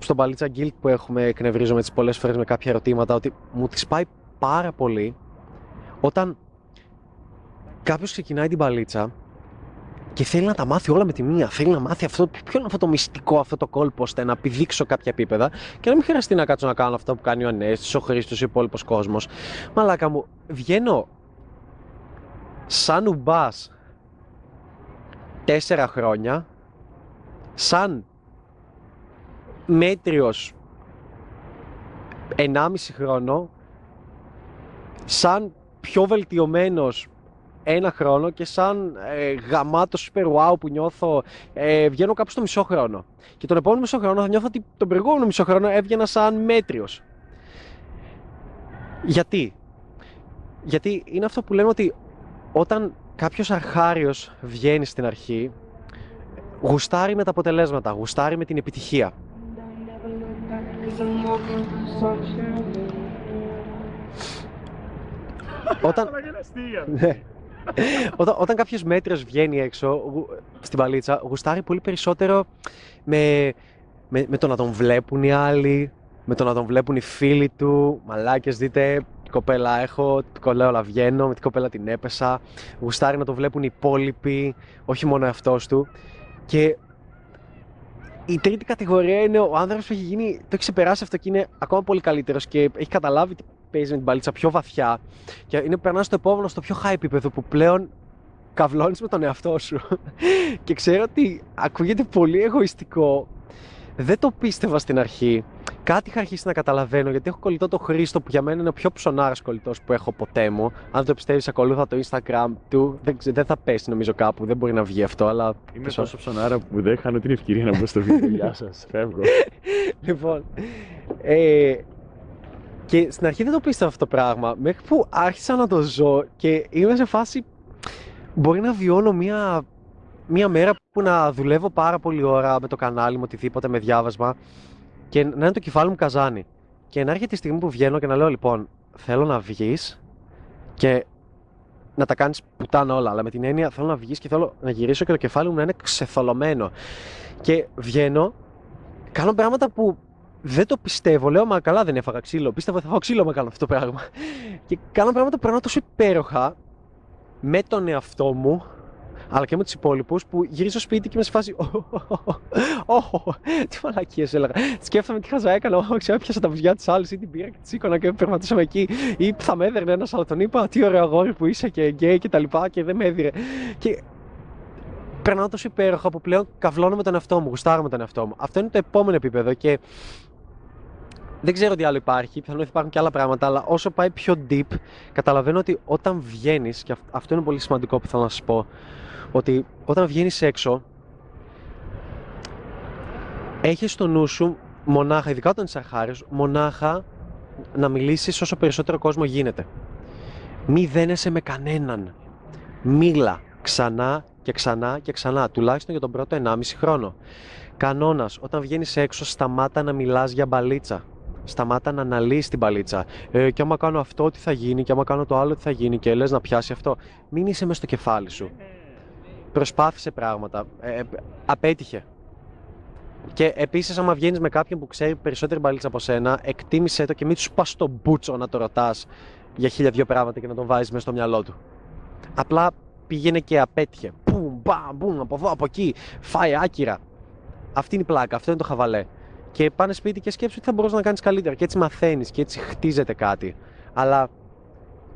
στον Παλίτσα Guild που έχουμε εκνευρίζομαι τις πολλές φορές με κάποια ερωτήματα ότι μου τις πάει πάρα πολύ όταν κάποιος ξεκινάει την παλίτσα και θέλει να τα μάθει όλα με τη μία. Θέλει να μάθει αυτό, ποιο είναι αυτό το μυστικό, αυτό το κόλπο, ώστε να πηδήξω κάποια επίπεδα και να μην χρειαστεί να κάτσω να κάνω αυτό που κάνει ο Ανέστη, ο Χρήστος, ο υπόλοιπος κόσμος. Μαλάκα μου, βγαίνω σαν ουμπάς τέσσερα χρόνια, σαν μέτριος 1,5 χρόνο, σαν πιο βελτιωμένος ένα χρόνο και σαν ε, γαμάτο super wow που νιώθω ε, βγαίνω κάπου στο μισό χρόνο. Και τον επόμενο μισό χρόνο θα νιώθω ότι τον προηγούμενο μισό χρόνο έβγαινα σαν μέτριος. Γιατί; Γιατί είναι αυτό που λέμε ότι όταν κάποιος αρχάριος βγαίνει στην αρχή γουστάρει με τα αποτελέσματα, γουστάρει με την επιτυχία. Όταν... Ναι. όταν, όταν κάποιος μέτριος βγαίνει έξω στην παλίτσα, γουστάρει πολύ περισσότερο με, με, με το να τον βλέπουν οι άλλοι, με το να τον βλέπουν οι φίλοι του. Μαλάκες, δείτε, κοπέλα έχω, κολέολα βγαίνω, με την κοπέλα την έπεσα. Γουστάρει να το βλέπουν οι υπόλοιποι, όχι μόνο αυτό του. Και η τρίτη κατηγορία είναι ο άνθρωπο που έχει γίνει, το έχει ξεπεράσει αυτό και είναι ακόμα πολύ καλύτερος και έχει καταλάβει τι παίζει με την παλίτσα πιο βαθιά. Και είναι περνάς στο επόμενο, στο πιο high επίπεδο που πλέον καυλώνει με τον εαυτό σου. και ξέρω ότι ακούγεται πολύ εγωιστικό. Δεν το πίστευα στην αρχή κάτι είχα αρχίσει να καταλαβαίνω γιατί έχω κολλητό το Χρήστο που για μένα είναι ο πιο ψωνάρας κολλητός που έχω ποτέ μου. Αν το πιστεύεις, ακολούθα το Instagram του. Δεν, δεν θα πέσει νομίζω κάπου, δεν μπορεί να βγει αυτό, αλλά. Είμαι τόσο, τόσο ψωνάρα που δεν χάνω την ευκαιρία να μπω στο βίντεο. Γεια σας, φεύγω. λοιπόν. Ε, και στην αρχή δεν το πίστευα αυτό το πράγμα. Μέχρι που άρχισα να το ζω και είμαι σε φάση. Μπορεί να βιώνω μια, μια μέρα που να δουλεύω πάρα πολύ ώρα με το κανάλι μου, οτιδήποτε με διάβασμα και να είναι το κεφάλι μου καζάνι. Και να έρχεται η στιγμή που βγαίνω και να λέω λοιπόν, θέλω να βγεις και να τα κάνεις πουτάνα όλα. Αλλά με την έννοια θέλω να βγεις και θέλω να γυρίσω και το κεφάλι μου να είναι ξεθολωμένο. Και βγαίνω, κάνω πράγματα που δεν το πιστεύω. Λέω, μα καλά δεν έφαγα ξύλο. Πίστευα ότι θα φάω ξύλο με κάνω αυτό το πράγμα. Και κάνω πράγματα που περνάω τόσο υπέροχα με τον εαυτό μου αλλά και με τους υπόλοιπους που γυρίζω στο σπίτι και είμαι σε φάση. Ωχ, τι μαλακίες έλεγα. Σκέφτομαι τι χαζά έκανα. ξέρω, έπιασα τα βουζιά της άλλης ή την πήρα και τη σήκωνα και περπατούσαμε εκεί. Ή θα με έδερνε ένας, αλλά τον είπα τι ωραίο αγόρι που είσαι και γκέι και τα λοιπά και δεν με έδιρε. Και περνάω τόσο υπέροχα που πλέον καυλώνω με τον εαυτό μου, γουστάρω με τον εαυτό μου. Αυτό είναι το επόμενο επίπεδο και δεν ξέρω τι άλλο υπάρχει, πιθανόν υπάρχουν και άλλα πράγματα, αλλά όσο πάει πιο deep, καταλαβαίνω ότι όταν βγαίνεις, και αυτό είναι πολύ σημαντικό που θέλω να σας πω, ότι όταν βγαίνεις έξω έχεις στο νου σου μονάχα, ειδικά όταν είσαι αρχάριος, μονάχα να μιλήσεις όσο περισσότερο κόσμο γίνεται. Μη δένεσαι με κανέναν. Μίλα ξανά και ξανά και ξανά, τουλάχιστον για τον πρώτο 1,5 χρόνο. Κανόνας, όταν βγαίνεις έξω σταμάτα να μιλάς για μπαλίτσα. Σταμάτα να αναλύεις την μπαλίτσα. Ε, και άμα κάνω αυτό, τι θα γίνει, και άμα κάνω το άλλο, τι θα γίνει, και λες να πιάσει αυτό. Μην είσαι μέσα στο κεφάλι σου. Προσπάθησε πράγματα. Ε, απέτυχε. Και επίσης, άμα βγαίνεις με κάποιον που ξέρει περισσότερη μπαλίτσα από σένα, εκτίμησε το και μην του πας στο μπούτσο να το ρωτάς για χίλια δυο πράγματα και να τον βάζεις μέσα στο μυαλό του. Απλά πήγαινε και απέτυχε. Μπουμ, μπαμ, μπουμ, από εδώ, από εκεί. Φάει άκυρα. Αυτή είναι η πλάκα, αυτό είναι το χαβαλέ. Και πάνε σπίτι και σκέψου τι θα μπορούσες να κάνεις καλύτερα. Και έτσι μαθαίνεις και έτσι χτίζεται κάτι. Αλλά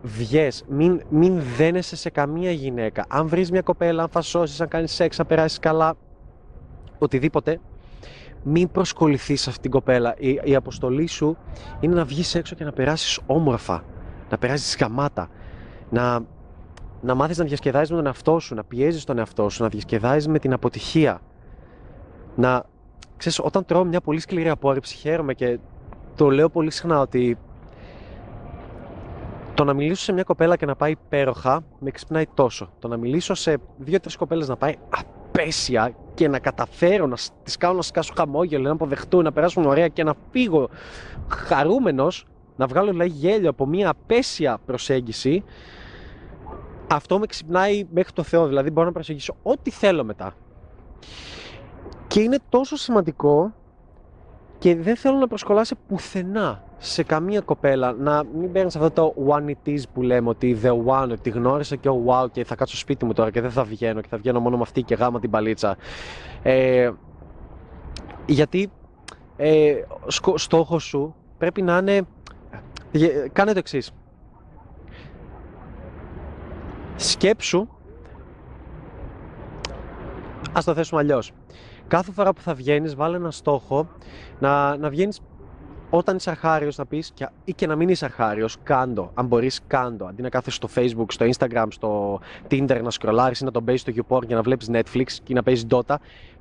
βγες, μην, μην δένεσαι σε καμία γυναίκα. Αν βρεις μια κοπέλα, αν φασώσεις, αν κάνεις σεξ, αν περάσεις καλά, οτιδήποτε, μην προσκοληθείς σε αυτήν την κοπέλα. Η, η αποστολή σου είναι να βγεις έξω και να περάσεις όμορφα. Να περάσεις γαμάτα. Να, να μάθεις να διασκεδάζεις με τον εαυτό σου, να πιέζεις τον εαυτό σου, να διασκεδάζεις με την αποτυχία. Να, ξέρεις, όταν τρώω μια πολύ σκληρή απόρριψη, χαίρομαι και το λέω πολύ συχνά ότι το να μιλήσω σε μια κοπέλα και να πάει υπέροχα με ξυπνάει τόσο. Το να μιλήσω σε δύο-τρεις κοπέλες να πάει απέσια και να καταφέρω να τις κάνω να σκάσω χαμόγελο, να αποδεχτούν, να περάσουν ωραία και να φύγω χαρούμενος, να βγάλω δηλαδή γέλιο από μια απέσια προσέγγιση, αυτό με ξυπνάει μέχρι το Θεό. Δηλαδή μπορώ να προσεγγίσω ό,τι θέλω μετά. Και είναι τόσο σημαντικό και δεν θέλω να προσκολάσει πουθενά σε καμία κοπέλα να μην παίρνεις αυτό το one it is που λέμε ότι the one, ότι γνώρισα και oh wow και θα κάτσω σπίτι μου τώρα και δεν θα βγαίνω και θα βγαίνω μόνο με αυτή και γάμα την παλίτσα. Ε, γιατί ε, στόχος σου πρέπει να είναι κάνε το εξής. Σκέψου ας το θέσουμε αλλιώς κάθε φορά που θα βγαίνεις, βάλε ένα στόχο να, να βγαίνεις όταν είσαι αρχάριο να πεις ή και να μην είσαι αρχάριο, κάντο. Αν μπορείς, κάντο. Αντί να κάθεσαι στο Facebook, στο Instagram, στο Tinder να σκρολάρεις ή να τον παίζεις στο YouPorn για να βλέπεις Netflix και να παίζεις Dota,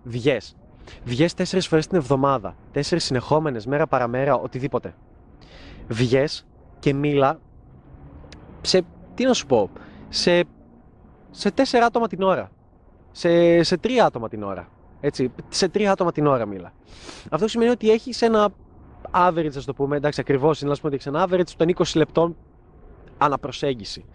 βγες. Βγες τέσσερις φορές την εβδομάδα. Τέσσερις συνεχόμενες, μέρα παραμέρα, οτιδήποτε. Βγες και μίλα σε. Τι να σου πω. Σε, σε τέσσερα άτομα την ώρα. Σε, σε τρία άτομα την ώρα. Έτσι, σε τρία άτομα την ώρα μίλα. Αυτό σημαίνει ότι έχεις ένα average, ας το πούμε, εντάξει, ακριβώς είναι, α πούμε ότι έχεις ένα average των 20 λεπτών αναπροσέγγιση.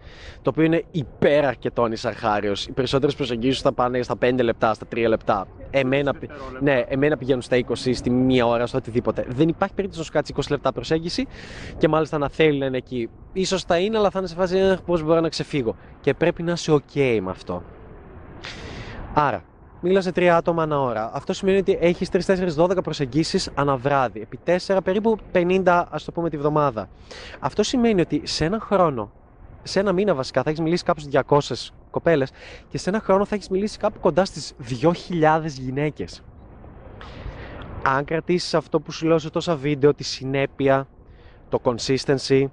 Το οποίο είναι υπέρ αρκετών αρχάριο. Οι περισσότερες προσεγγίσεις θα πάνε στα 5 λεπτά, στα 3 λεπτά. Εμένα, ναι, εμένα πηγαίνουν στα 20, στη μία ώρα, στο οτιδήποτε. Δεν υπάρχει περίπτωση να σου κάτσει 20 λεπτά προσέγγιση και μάλιστα να θέλει να είναι εκεί. σω θα είναι, αλλά θα είναι σε φάση πώς μπορώ να ξεφύγω. Και πρέπει να είσαι OK με αυτό. Άρα, μίλα σε τρία άτομα ανά ώρα. Αυτό σημαίνει ότι έχεις 3-4-12 προσεγγίσεις ανά βράδυ. Επί 4 περίπου 50, ας το πούμε, τη βδομάδα. Αυτό σημαίνει ότι σε ένα χρόνο, σε ένα μήνα βασικά, θα έχεις μιλήσει κάπου 200 κοπέλες και σε ένα χρόνο θα έχεις μιλήσει κάπου κοντά στις 2.000 γυναίκες. Αν κρατήσεις αυτό που σου λέω σε τόσα βίντεο, τη συνέπεια, το consistency,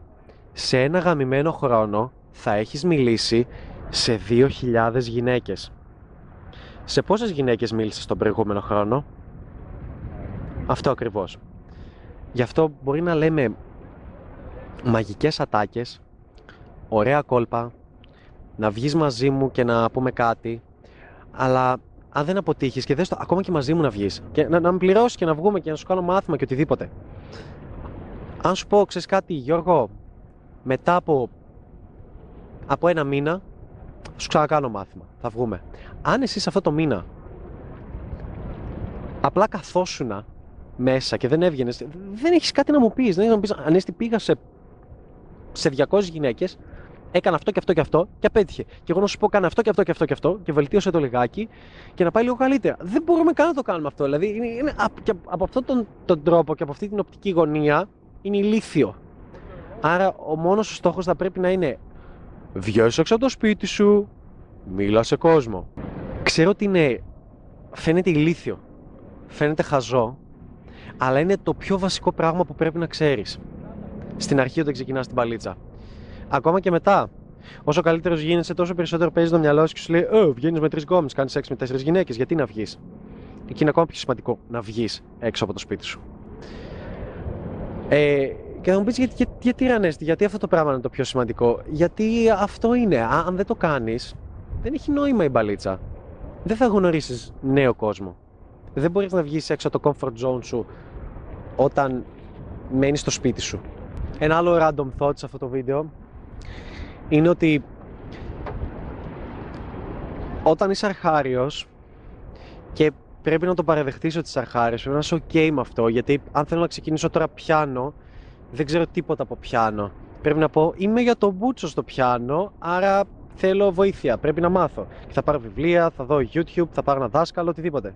σε ένα γαμημένο χρόνο θα έχεις μιλήσει σε 2.000 γυναίκες. Σε πόσες γυναίκες μίλησες τον προηγούμενο χρόνο; Αυτό ακριβώς. Γι' αυτό μπορεί να λέμε μαγικές ατάκες, ωραία κόλπα, να βγεις μαζί μου και να πούμε κάτι, αλλά αν δεν αποτύχεις και δες το, ακόμα και μαζί μου να βγεις και να, να με πληρώσεις και να βγούμε και να σου κάνω μάθημα και οτιδήποτε. Αν σου πω, ξέρεις κάτι, Γιώργο, μετά από, από ένα μήνα σου ξανακάνω μάθημα. Θα βγούμε. Αν εσύ αυτό το μήνα απλά καθόσουνα μέσα και δεν έβγαινες, δεν έχεις κάτι να μου πεις. Δεν έχεις να μου πεις, Ανέστη, πήγα σε, σε 200 γυναίκες, έκανα αυτό και αυτό και αυτό και απέτυχε. Και εγώ να σου πω, κάνω αυτό και αυτό και αυτό και αυτό και βελτίωσε το λιγάκι και να πάει λίγο καλύτερα. Δεν μπορούμε καν να το κάνουμε αυτό. Δηλαδή, είναι, είναι, από, από αυτόν τον, τον τρόπο και από αυτή την οπτική γωνία είναι ηλίθιο. Άρα, ο μόνος στόχος θα πρέπει να είναι Βγες έξω από το σπίτι σου, μίλα σε κόσμο. Ξέρω ότι είναι, φαίνεται ηλίθιο, φαίνεται χαζό, αλλά είναι το πιο βασικό πράγμα που πρέπει να ξέρεις. Στην αρχή όταν ξεκινάς την παλίτσα. Ακόμα και μετά. Όσο καλύτερος γίνεσαι, τόσο περισσότερο παίζεις το μυαλό σου και σου λέει: Ε, βγαίνεις με τρεις γκόμε, κάνεις σεξ με τέσσερις γυναίκες. Γιατί να βγεις; Εκεί είναι ακόμα πιο σημαντικό να βγεις έξω από το σπίτι σου. Ε, και θα μου πεις γιατί, γιατί, γιατί Ρανέστη, γιατί αυτό το πράγμα είναι το πιο σημαντικό. Γιατί αυτό είναι. Αν δεν το κάνεις, δεν έχει νόημα η μπαλίτσα. Δεν θα γνωρίσεις νέο κόσμο. Δεν μπορείς να βγεις έξω από το comfort zone σου όταν μένεις στο σπίτι σου. Ένα άλλο random thought σε αυτό το βίντεο είναι ότι όταν είσαι αρχάριος και πρέπει να το παραδεχτείς ότι είσαι αρχάριος, πρέπει να είσαι ok με αυτό, γιατί αν θέλω να ξεκινήσω τώρα πιάνο, δεν ξέρω τίποτα από πιάνο. Πρέπει να πω, είμαι για το μπούτσο στο πιάνο, άρα θέλω βοήθεια, πρέπει να μάθω. Και θα πάρω βιβλία, θα δω YouTube, θα πάρω ένα δάσκαλο, οτιδήποτε.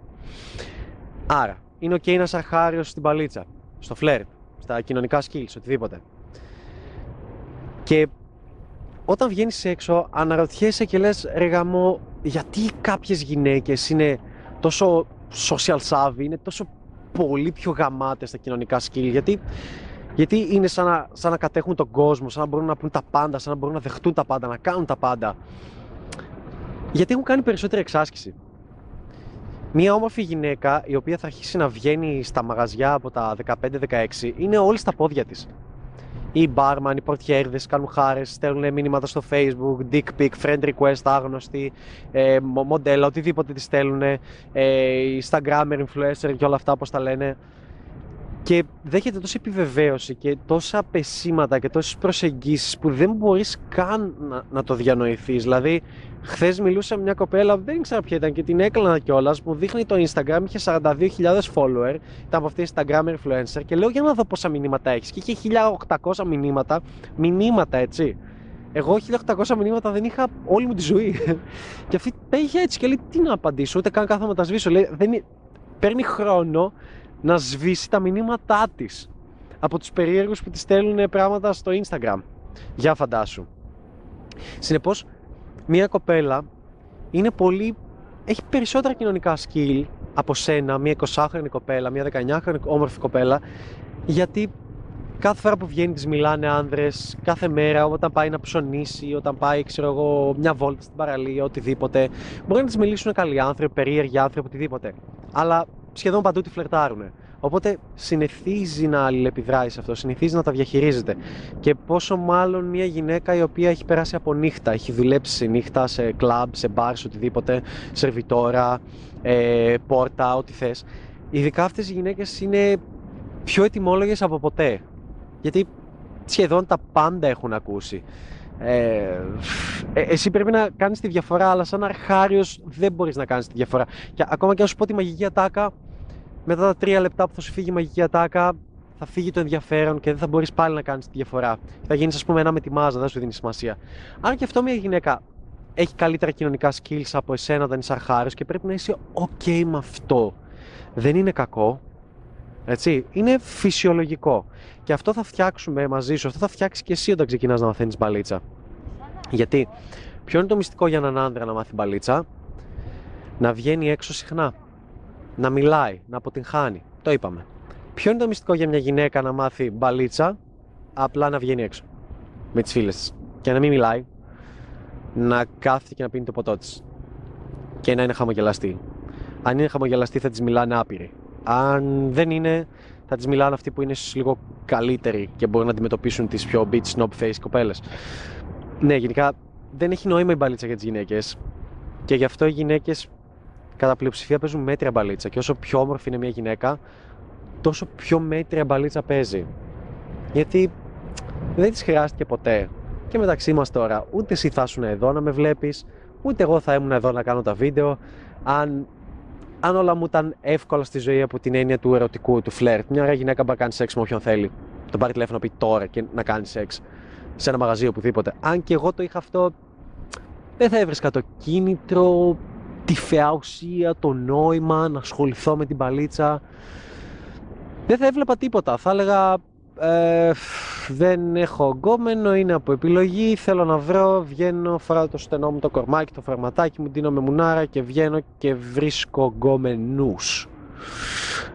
Άρα, είναι ok να είσαι αρχάριος στην παλίτσα, στο φλερτ, στα κοινωνικά skills, οτιδήποτε. Και όταν βγαίνεις έξω, αναρωτιέσαι και λες, ρε γαμό, γιατί κάποιες γυναίκες είναι τόσο social savvy, είναι τόσο πολύ πιο γαμάτες στα κοινωνικά skill, γιατί, γιατί είναι σαν να, σαν να κατέχουν τον κόσμο, σαν να μπορούν να πούν τα πάντα, σαν να μπορούν να δεχτούν τα πάντα, να κάνουν τα πάντα. Γιατί έχουν κάνει περισσότερη εξάσκηση. Μία όμορφη γυναίκα η οποία θα αρχίσει να βγαίνει στα μαγαζιά από τα 15-16 είναι όλη στα πόδια της. Οι μπάρμαν, οι πορτιέρδες κάνουν χάρες, στέλνουν μηνύματα στο facebook, dick pic, friend request, άγνωστοι, ε, μοντέλα, οτιδήποτε τη στέλνουν, ε, instagrammer, influencer και όλα αυτά όπως τα λένε. Και δέχεται τόση επιβεβαίωση και τόσα πεσήματα και τόσες προσεγγίσεις που δεν μπορείς καν να, να το διανοηθείς. Δηλαδή, χθες μιλούσα με μια κοπέλα, δεν ήξερα ποια ήταν και την έκλανα κιόλας. Μου δείχνει το Instagram, είχε 42.000 follower, ήταν από αυτή Instagram influencer και λέω για να δω πόσα μηνύματα έχεις. Και είχε 1800 μηνύματα, μηνύματα έτσι. Εγώ 1800 μηνύματα δεν είχα όλη μου τη ζωή. και αυτή πήγε έτσι και λέει: Τι να απαντήσω, ούτε καν κάθομαι να τα σβήσω. Λέει, δεν... είναι- Παίρνει χρόνο να σβήσει τα μηνύματά της από τους περίεργου που της στέλνουν πράγματα στο Instagram. Για φαντάσου. Συνεπώς, μια κοπέλα είναι πολύ. έχει περισσότερα κοινωνικά skill από σένα, μια 20χρονη κοπέλα, μια 19χρονη όμορφη κοπέλα, γιατί κάθε φορά που βγαίνει της μιλάνε άνδρες, κάθε μέρα όταν πάει να ψωνίσει, όταν πάει ξέρω εγώ μια βόλτα στην παραλία, οτιδήποτε. Μπορεί να της μιλήσουν καλοί άνθρωποι, περίεργοι άνθρωποι, οτιδήποτε. Αλλά σχεδόν παντού τη φλερτάρουνε. Οπότε συνηθίζει να αλληλεπιδράει σε αυτό, συνηθίζει να τα διαχειρίζεται. Και πόσο μάλλον μια γυναίκα η οποία έχει περάσει από νύχτα, έχει δουλέψει σε νύχτα, σε κλαμπ, σε μπαρ, σε οτιδήποτε, σερβιτόρα, ε, πόρτα, ό,τι θες. Ειδικά αυτές οι γυναίκες είναι πιο ετοιμόλογες από ποτέ. Γιατί σχεδόν τα πάντα έχουν ακούσει. Ε, ε, εσύ πρέπει να κάνεις τη διαφορά, αλλά σαν αρχάριος δεν μπορείς να κάνεις τη διαφορά. Και ακόμα και αν σου πω τη μαγική ατάκα, μετά τα τρία λεπτά που θα σου φύγει η μαγική ατάκα, θα φύγει το ενδιαφέρον και δεν θα μπορείς πάλι να κάνεις τη διαφορά. Θα γίνεις ας πούμε ένα με τη μάζα, δεν σου δίνει σημασία. Αν και αυτό μια γυναίκα έχει καλύτερα κοινωνικά skills από εσένα όταν είσαι αρχάριος και πρέπει να είσαι ok με αυτό. Δεν είναι κακό, έτσι, είναι φυσιολογικό. Και αυτό θα φτιάξουμε μαζί σου, αυτό θα φτιάξεις και εσύ όταν ξεκινάς να μαθαίνεις μπαλίτσα. Γιατί, ποιο είναι το μυστικό για έναν άντρα να μάθει μπαλίτσα, να βγαίνει έξω συχνά, να μιλάει, να αποτυγχάνει. Το είπαμε. Ποιο είναι το μυστικό για μια γυναίκα να μάθει μπαλίτσα, απλά να βγαίνει έξω με τις φίλες της και να μην μιλάει, να κάθεται και να πίνει το ποτό της και να είναι χαμογελαστή. Αν είναι χαμογελαστή θα της μιλάνε άπειροι. Αν δεν είναι, θα τις μιλάνε αυτοί που είναι ίσως λίγο καλύτεροι και μπορούν να αντιμετωπίσουν τις πιο beach snob face κοπέλες. Ναι, γενικά δεν έχει νόημα η μπαλίτσα για τις γυναίκες και γι' αυτό οι γυναίκες κατά πλειοψηφία παίζουν μέτρια μπαλίτσα και όσο πιο όμορφη είναι μια γυναίκα, τόσο πιο μέτρια μπαλίτσα παίζει. Γιατί δεν της χρειάστηκε ποτέ. Και μεταξύ μας τώρα, ούτε εσύ θα ήσουν εδώ να με βλέπεις, ούτε εγώ θα ήμουν εδώ να κάνω τα βίντεο, αν αν όλα μου ήταν εύκολα στη ζωή από την έννοια του ερωτικού, του φλερτ. Μια ωραία γυναίκα μπορεί να κάνει σεξ με όποιον θέλει. Τον πάρει τηλέφωνο να πει τώρα και να κάνει σεξ σε ένα μαγαζί οπουδήποτε. Αν και εγώ το είχα αυτό, δεν θα έβρισκα το κίνητρο, τη φαιά ουσία, το νόημα να ασχοληθώ με την παλίτσα. Δεν θα έβλεπα τίποτα. Θα έλεγα ε, δεν έχω γκόμενο, είναι από επιλογή, θέλω να βρω, βγαίνω, φοράω το στενό μου το κορμάκι, το φαρματάκι μου, δίνω με μουνάρα και βγαίνω και βρίσκω γκόμενους.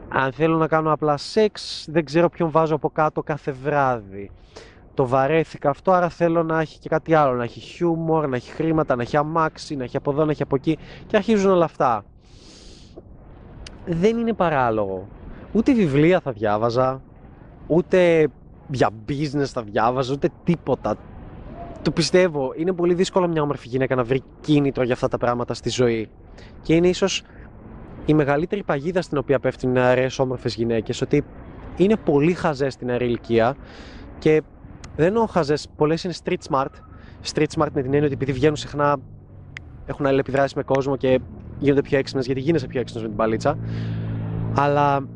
Αν θέλω να κάνω απλά σεξ, δεν ξέρω ποιον βάζω από κάτω κάθε βράδυ. Το βαρέθηκα αυτό, άρα θέλω να έχει και κάτι άλλο, να έχει χιούμορ, να έχει χρήματα, να έχει αμάξι, να έχει από εδώ, να έχει από εκεί και αρχίζουν όλα αυτά. Δεν είναι παράλογο. Ούτε βιβλία θα διάβαζα, ούτε για business θα διάβαζα, ούτε τίποτα. Το πιστεύω, είναι πολύ δύσκολο μια όμορφη γυναίκα να βρει κίνητρο για αυτά τα πράγματα στη ζωή. Και είναι ίσως η μεγαλύτερη παγίδα στην οποία πέφτουν νεαρές όμορφες γυναίκες, ότι είναι πολύ χαζές στην νεαρή ηλικία και δεν εννοώ χαζές, πολλές είναι street smart. Street smart με την έννοια ότι επειδή βγαίνουν συχνά έχουν αλληλεπιδράσεις με κόσμο και γίνονται πιο έξυπνες γιατί γίνεσαι πιο έξυπνος με την παλίτσα. Αλλά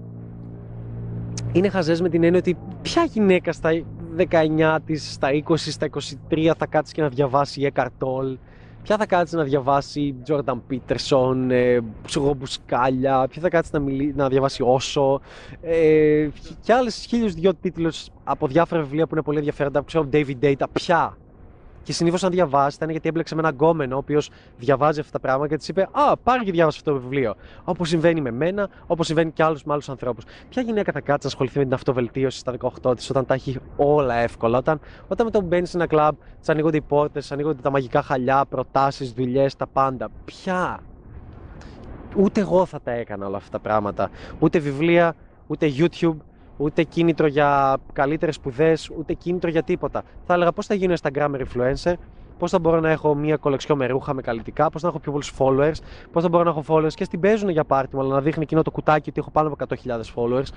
είναι χαζές με την έννοια ότι ποια γυναίκα στα 19 της, στα 20, στα 23 θα κάτσει και να διαβάσει Eckhart Tolle; Ποια θα κάτσει να διαβάσει Jordan Peterson, ε, Μπουσκάλια, ποια θα κάτσει να, μιλεί, να διαβάσει Όσο; Ε, και άλλες χίλιους δυο τίτλους από διάφορα βιβλία που είναι πολύ ενδιαφέροντα, ξέρω David Data, ποια; Και συνήθως αν διαβάσει, ήταν γιατί έμπλεξε με έναν γκόμενο, ο οποίος διαβάζει αυτά τα πράγματα και της είπε: Α, πάρε και διάβασε αυτό το βιβλίο. Όπως συμβαίνει με μένα, όπως συμβαίνει και άλλους με άλλους ανθρώπους. Ποια γυναίκα θα κάτσει να ασχοληθεί με την αυτοβελτίωση στα 18 της, όταν τα έχει όλα εύκολα. Όταν, όταν με το μπαίνει σε ένα κλαμπ, της ανοίγονται οι πόρτες, ανοίγονται τα μαγικά χαλιά, προτάσεις, δουλειές, τα πάντα. Ποια. Ούτε εγώ θα τα έκανα όλα αυτά τα πράγματα. Ούτε βιβλία, ούτε YouTube, ούτε κίνητρο για καλύτερες σπουδές, ούτε κίνητρο για τίποτα. Θα έλεγα πώς θα γίνω Instagram influencer, πώς θα μπορώ να έχω μια κολεξιό με ρούχα με καλλιτικά, πώς θα έχω πιο πολλούς followers, πώς θα μπορώ να έχω followers και στην παίζουν για πάρτι μου, αλλά να δείχνει εκείνο το κουτάκι ότι έχω πάνω από 100.000 followers.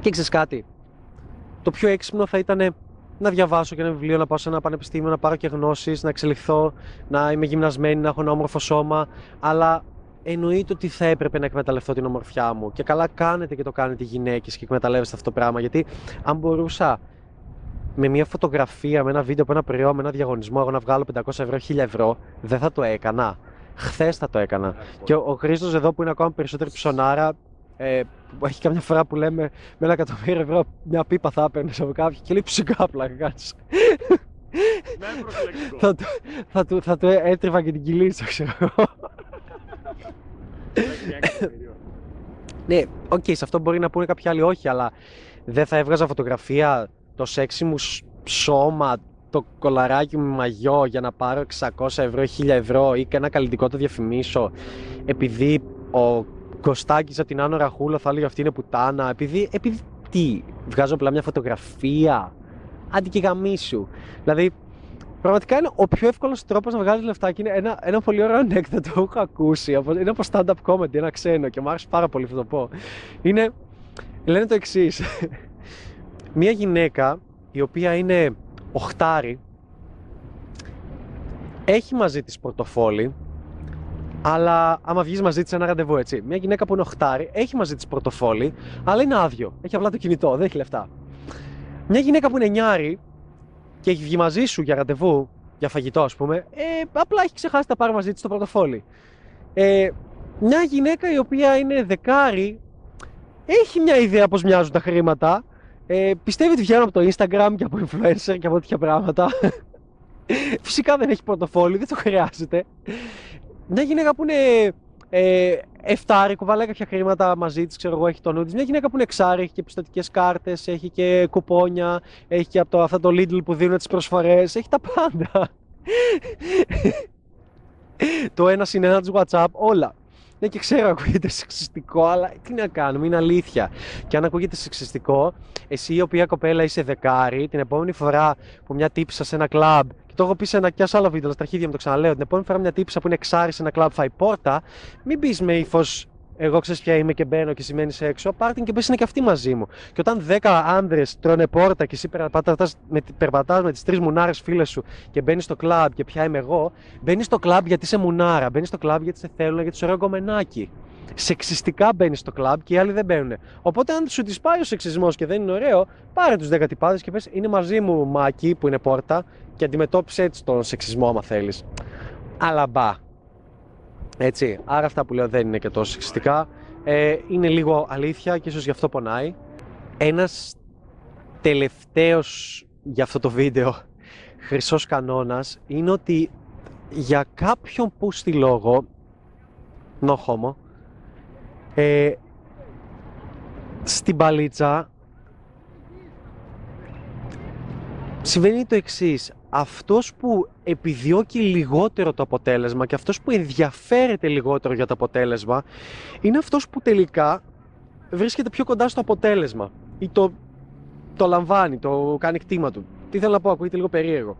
Και ξέρεις κάτι, το πιο έξυπνο θα ήταν να διαβάσω και ένα βιβλίο, να πάω σε ένα πανεπιστήμιο, να πάρω και γνώσεις, να εξελιχθώ, να είμαι γυμνασμένη, να έχω ένα όμορφο σώμα. Αλλά εννοείται ότι θα έπρεπε να εκμεταλλευτώ την ομορφιά μου. Και καλά κάνετε και το κάνετε οι γυναίκες και εκμεταλλεύεστε αυτό το πράγμα. Γιατί αν μπορούσα με μια φωτογραφία, με ένα βίντεο από ένα προϊόν, με ένα διαγωνισμό, εγώ να βγάλω 500 ευρώ, 1000 ευρώ, δεν θα το έκανα. Χθες θα το έκανα. Και ο, ο Χρήστος εδώ που είναι ακόμα περισσότερη ψωνάρα, ε, έχει καμιά φορά που λέμε με ένα εκατομμύριο ευρώ μια πίπα θα έπαιρνες από κάποιον και λέει ψυχά πλάκα κάτσε. θα, του, θα, του, θα του έτριβα και την κυλίτσα, ξέρω εγώ. ναι, ok, okay, σε αυτό μπορεί να πούνε κάποιοι άλλοι όχι, αλλά δεν θα έβγαζα φωτογραφία το σεξι μου σώμα, το κωλαράκι μου μαγιό για να πάρω 600 ευρώ, 1000 ευρώ ή και ένα καλλυντικό το διαφημίσω επειδή ο Κωστάκης από την Άνω Ραχούλα θα έλεγε αυτή είναι πουτάνα επειδή, επειδή τι, βγάζω απλά μια φωτογραφία άντε και γαμήσου. Δηλαδή Πραγματικά είναι ο πιο εύκολος τρόπος να βγάλεις λεφτά και είναι ένα, ένα πολύ ωραίο ανέκδοτο που έχω ακούσει. Είναι από stand-up comedy, ένα ξένο και μου άρεσε πάρα πολύ αυτό το πω. Είναι, λένε το εξής. Μία γυναίκα η οποία είναι οχτάρι έχει μαζί της πορτοφόλι αλλά άμα βγεις μαζί της ένα ραντεβού, έτσι. Μια γυναίκα που είναι οχτάρι έχει μαζί της πορτοφόλι, αλλά είναι άδειο. Έχει απλά το κινητό, δεν έχει λεφτά. Μια γυναίκα που είναι νιάρι και έχει βγει μαζί σου για ραντεβού, για φαγητό ας πούμε, ε, απλά έχει ξεχάσει να πάρει μαζί της το πορτοφόλι. Ε, μια γυναίκα η οποία είναι δεκάρι, έχει μια ιδέα πώς μοιάζουν τα χρήματα. Ε, πιστεύει ότι βγαίνουν από το Instagram και από influencer και από τέτοια πράγματα. Φυσικά δεν έχει πορτοφόλι, δεν το χρειάζεται. Μια γυναίκα που είναι ε, εφτάρι, κουβαλάει κάποια χρήματα μαζί της, ξέρω εγώ, έχει το νου Μια γυναίκα που είναι εξάρι, έχει και πιστοτικές κάρτες, έχει και κουπόνια, έχει και από το, αυτό το Lidl που δίνουν τις προσφορές, έχει τα πάντα. το ένα συν ένα του WhatsApp, όλα. Ναι, και ξέρω, ακούγεται σεξιστικό, αλλά τι να κάνουμε, είναι αλήθεια. Και αν ακούγεται σεξιστικό, εσύ η οποία κοπέλα είσαι δεκάρι, την επόμενη φορά που μια τύπησα σε ένα κλαμπ και το έχω πει σε ένα και άλλο βίντεο, στα αρχίδια μου το ξαναλέω. Την επόμενη φορά μια τύπησα που είναι εξάρι σε ένα κλαμπ φάει πόρτα, μην πεις με ύφος εγώ ξέρεις ποια είμαι και μπαίνω και σημαίνεις έξω, πάρ την και πες είναι και αυτή μαζί μου. Και όταν 10 άντρε τρώνε πόρτα και εσύ περπατάς με, περπατάς με τις τρεις μουνάρες φίλες σου και μπαίνεις στο κλαμπ και ποια είμαι εγώ, μπαίνεις στο κλαμπ γιατί είσαι μουνάρα, μπαίνεις στο κλαμπ γιατί σε θέλουν, γιατί σου ωραίο γκομενάκι. Σεξιστικά μπαίνει στο κλαμπ και οι άλλοι δεν μπαίνουν. Οπότε, αν σου τη πάει ο σεξισμός και δεν είναι ωραίο, πάρε τους 10 τυπάδε και πες: Είναι μαζί μου μάκι που είναι πόρτα και αντιμετώπισε έτσι τον σεξισμό, άμα θέλεις. Αλλά μπα. Έτσι. Άρα αυτά που λέω δεν είναι και τόσο σεξιστικά. Ε, είναι λίγο αλήθεια και ίσως γι' αυτό πονάει. Ένας τελευταίος για αυτό το βίντεο χρυσός κανόνας είναι ότι για κάποιον που στη λόγο no homo ε, στην παλίτσα συμβαίνει το εξής αυτός που επιδιώκει λιγότερο το αποτέλεσμα και αυτός που ενδιαφέρεται λιγότερο για το αποτέλεσμα είναι αυτός που τελικά βρίσκεται πιο κοντά στο αποτέλεσμα ή το, το λαμβάνει, το κάνει κτήμα του. Τι θέλω να πω, ακούγεται λίγο περίεργο.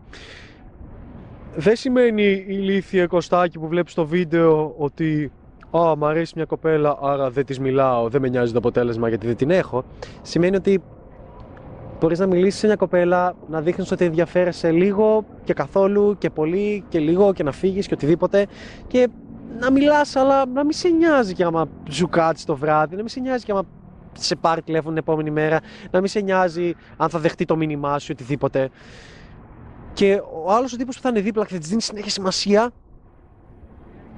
Δεν σημαίνει η ηλίθεια Κωστάκη που βλέπεις στο βίντεο ότι Α, μου αρέσει μια κοπέλα, άρα δεν της μιλάω, δεν με νοιάζει το αποτέλεσμα γιατί δεν την έχω. Σημαίνει ότι μπορείς να μιλήσεις σε μια κοπέλα, να δείχνεις ότι ενδιαφέρεσαι λίγο και καθόλου και πολύ και λίγο και να φύγεις και οτιδήποτε. Και να μιλάς, αλλά να μην σε νοιάζει και άμα σου κάτσει το βράδυ, να μην σε νοιάζει και άμα σε πάρει τηλέφωνο την επόμενη μέρα, να μην σε νοιάζει αν θα δεχτεί το μήνυμά σου ή οτιδήποτε. Και ο άλλος ο τύπος που θα είναι δίπλα και θα της δίνει συνέχεια σημασία,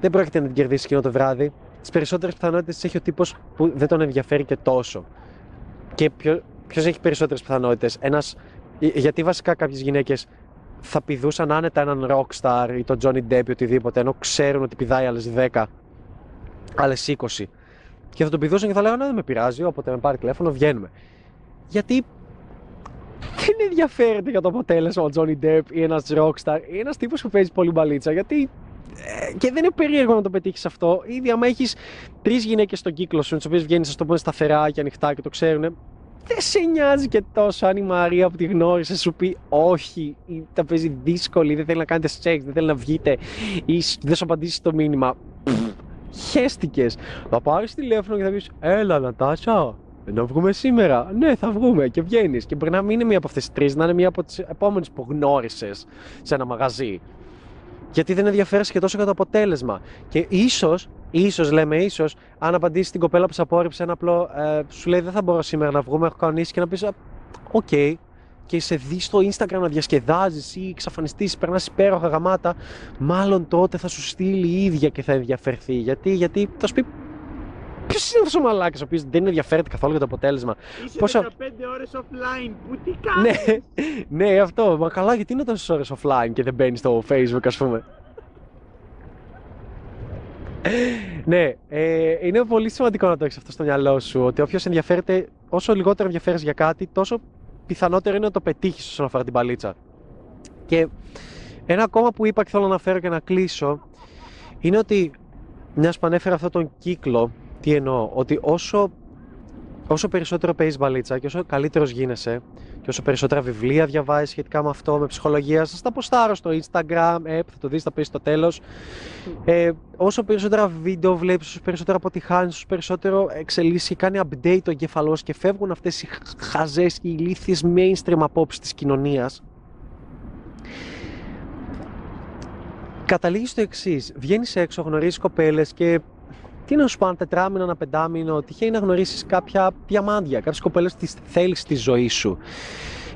δεν πρόκειται να την κερδίσει εκείνο το βράδυ. Τις περισσότερες πιθανότητες έχει ο τύπος που δεν τον ενδιαφέρει και τόσο. Και ποιο έχει περισσότερες πιθανότητες, ένας. Γιατί βασικά κάποιες γυναίκες θα πηδούσαν άνετα έναν rockstar ή τον Johnny Depp ή οτιδήποτε, ενώ ξέρουν ότι πηδάει άλλες 10, άλλες 20. Και θα τον πηδούσαν και θα λέγανε: Δεν με πειράζει, όποτε με πάρει τηλέφωνο, βγαίνουμε. Γιατί δεν ενδιαφέρεται για το αποτέλεσμα ο Johnny Depp ή ένας rockstar ή ένας τύπος που παίζει πολύ μπαλίτσα. Γιατί ε, και δεν είναι περίεργο να το πετύχεις αυτό. Ήδη, άμα έχεις τρεις γυναίκες στον κύκλο σου, τις οποίες βγαίνεις, ας το πούμε, σταθερά και ανοιχτά και το ξέρουν, δεν σε νοιάζει και τόσο αν η Μαρία που τη γνώρισε σου πει όχι, ή τα παίζει δύσκολη, δεν θέλει να κάνετε σεξ, δεν θέλει να βγείτε, ή δεν σου απαντήσει το μήνυμα. Χαίστηκες. Θα πάρεις τηλέφωνο και θα πεις Έλα, Νατάσα, να βγούμε σήμερα. Ναι, θα βγούμε και βγαίνεις. Και μπορεί να μην είναι μία από αυτές τις τρεις, να είναι μία από τις επόμενες που γνώρισες σε ένα μαγαζί. Γιατί δεν ενδιαφέρεσαι και τόσο για το αποτέλεσμα. Και ίσως, ίσως λέμε ίσως, αν απαντήσεις την κοπέλα που σε απόρριψε ένα απλό, ε, σου λέει Δεν θα μπορώ σήμερα να βγούμε, έχω κανονίσει και να πεις Ok, okay, και σε δεις στο Instagram να διασκεδάζεις ή εξαφανιστείς, περνάς υπέροχα γαμάτα, μάλλον τότε θα σου στείλει η ίδια και θα ενδιαφερθεί. Γιατί, γιατί θα σου πει Ποιος είναι αυτός ο μαλάκας ο οποίος δεν ενδιαφέρεται καθόλου για το αποτέλεσμα; Είσαι Πόσα... 15 ώρες offline, που τι κάνεις; ναι, ναι, αυτό. Μα καλά, γιατί είναι τόσες ώρες offline και δεν μπαίνεις στο Facebook, ας πούμε; ναι, ε, είναι πολύ σημαντικό να το έχεις αυτό στο μυαλό σου. Ότι όποιος ενδιαφέρεται, όσο λιγότερο ενδιαφέρει για κάτι, τόσο πιθανότερο είναι να το πετύχεις όσον αφορά την παλίτσα. Και ένα ακόμα που είπα και θέλω να αναφέρω και να κλείσω είναι ότι μιας που ανέφερα αυτόν τον κύκλο τι εννοώ, ότι όσο, όσο περισσότερο παίζεις μπαλίτσα και όσο καλύτερος γίνεσαι και όσο περισσότερα βιβλία διαβάζεις σχετικά με αυτό, με ψυχολογία, σας τα ποστάρω στο Instagram, ε, θα το δεις, θα πεις στο τέλος. Ε, όσο περισσότερα βίντεο βλέπεις, όσο περισσότερο αποτυχάνεις, όσο περισσότερο εξελίσσει και κάνει update το εγκεφαλός και φεύγουν αυτές οι χαζές και ηλίθιες mainstream απόψεις της κοινωνίας. Καταλήγεις στο εξής: Βγαίνεις έξω, γνωρίζεις κοπέλες και τι να σου πω, ένα τετράμινο, ένα πεντάμινο, τυχαίνει να γνωρίσεις κάποια διαμάντια, κάποιες κοπέλες που θέλει στη ζωής σου.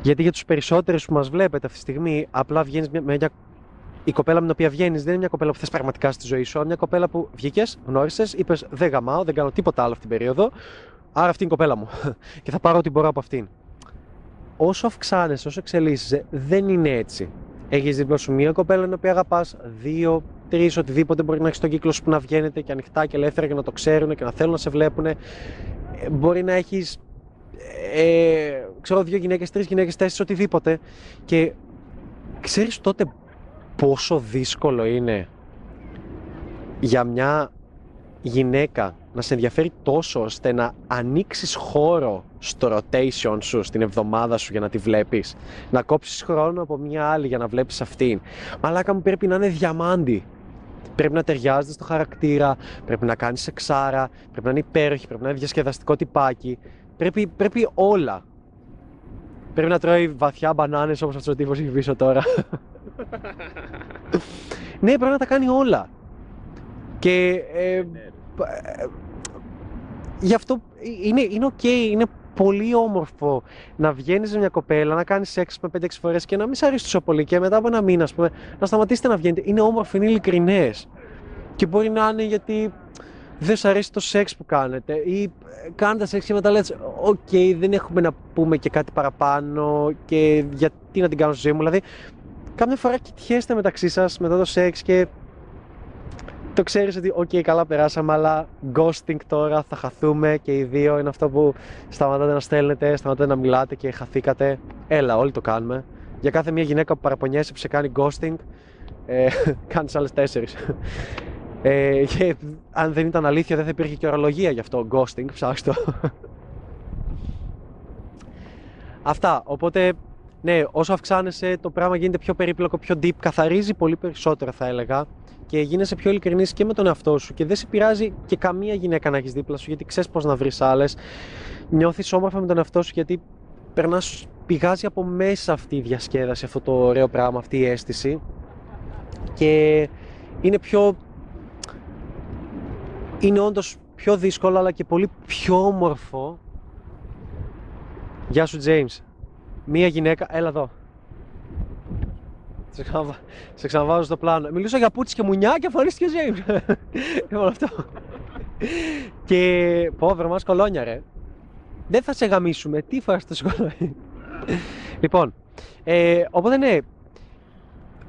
Γιατί για τους περισσότερους που μας βλέπετε αυτή τη στιγμή, απλά βγαίνεις με μια. Η κοπέλα με την οποία βγαίνεις δεν είναι μια κοπέλα που θες πραγματικά στη ζωή σου, αλλά μια κοπέλα που βγήκες, γνώρισες, είπες Δεν γαμάω, δεν κάνω τίποτα άλλο αυτήν την περίοδο. Άρα αυτή είναι η κοπέλα μου. και θα πάρω ό,τι μπορώ από αυτήν. Όσο αυξάνεσαι, όσο εξελίσσεσαι, δεν είναι έτσι. Έχεις δίπλα σου μία κοπέλα την οποία αγαπάς, δύο, τρεις, οτιδήποτε μπορεί να έχει στον κύκλο σου που να βγαίνετε και ανοιχτά και ελεύθερα και να το ξέρουν και να θέλουν να σε βλέπουν. Ε, μπορεί να έχεις, ε, ξέρω, δύο γυναίκες, τρεις γυναίκες, τέσσερις, οτιδήποτε. Και ξέρεις τότε πόσο δύσκολο είναι για μια γυναίκα να σε ενδιαφέρει τόσο ώστε να ανοίξεις χώρο στο rotation σου, στην εβδομάδα σου για να τη βλέπεις. Να κόψεις χρόνο από μια άλλη για να βλέπεις αυτήν. Μαλάκα μου πρέπει να είναι διαμάντι. Πρέπει να ταιριάζεται στο χαρακτήρα, πρέπει να κάνεις εξάρα, πρέπει να είναι υπέροχη, πρέπει να είναι διασκεδαστικό τυπάκι. Πρέπει, πρέπει όλα. Πρέπει να τρώει βαθιά μπανάνες όπως αυτός ο τύπος έχει πίσω τώρα. ναι, πρέπει να τα κάνει όλα. Και ε, ναι, ε, γι' αυτό είναι, είναι ok, είναι πολύ όμορφο να βγαίνεις με μια κοπέλα, να κάνεις σεξ με 5-6 φορές και να μην σε αρέσει τόσο πολύ και μετά από ένα μήνα, πούμε, να σταματήσετε να βγαίνετε. Είναι όμορφο, είναι ειλικρινές. Και μπορεί να είναι γιατί δεν σας αρέσει το σεξ που κάνετε ή κάνετε σεξ και μετά λέτε Ok, okay, δεν έχουμε να πούμε και κάτι παραπάνω και γιατί να την κάνω στη ζωή μου. Δηλαδή, κάποια φορά κοιτιέστε μεταξύ σας μετά το σεξ και το ξέρεις ότι OK okay, καλά περάσαμε αλλά ghosting τώρα θα χαθούμε και οι δύο είναι αυτό που σταματάτε να στέλνετε, σταματάτε να μιλάτε και χαθήκατε. Έλα όλοι το κάνουμε. Για κάθε μια γυναίκα που παραπονιέσαι που σε κάνει ghosting ε, κάνεις άλλες τέσσερις ε, και αν δεν ήταν αλήθεια δεν θα υπήρχε και ορολογία γι' αυτό ghosting, ψάξτε το. Αυτά, οπότε ναι, όσο αυξάνεσαι το πράγμα γίνεται πιο περίπλοκο, πιο deep, καθαρίζει πολύ περισσότερο θα έλεγα και γίνεσαι πιο ειλικρινής και με τον εαυτό σου και δεν σε πειράζει και καμία γυναίκα να έχεις δίπλα σου γιατί ξέρεις πώς να βρεις άλλες. Νιώθεις όμορφα με τον εαυτό σου γιατί περνάς, πηγάζει από μέσα αυτή η διασκέδαση, αυτό το ωραίο πράγμα, αυτή η αίσθηση και είναι πιο. Είναι όντως πιο δύσκολο αλλά και πολύ πιο όμορφο. Γεια σου, James. Μία γυναίκα, έλα εδώ. Σε, ξαναβα... σε ξαναβάζω στο πλάνο. Μιλούσα για πούτσι και μουνιά και εμφανίστηκες ο James. λοιπόν αυτό. και πω, βρεμάς κολόνια ρε. Δεν θα σε γαμίσουμε. Τι φοράς το κολόνια. λοιπόν, ε, οπότε ναι,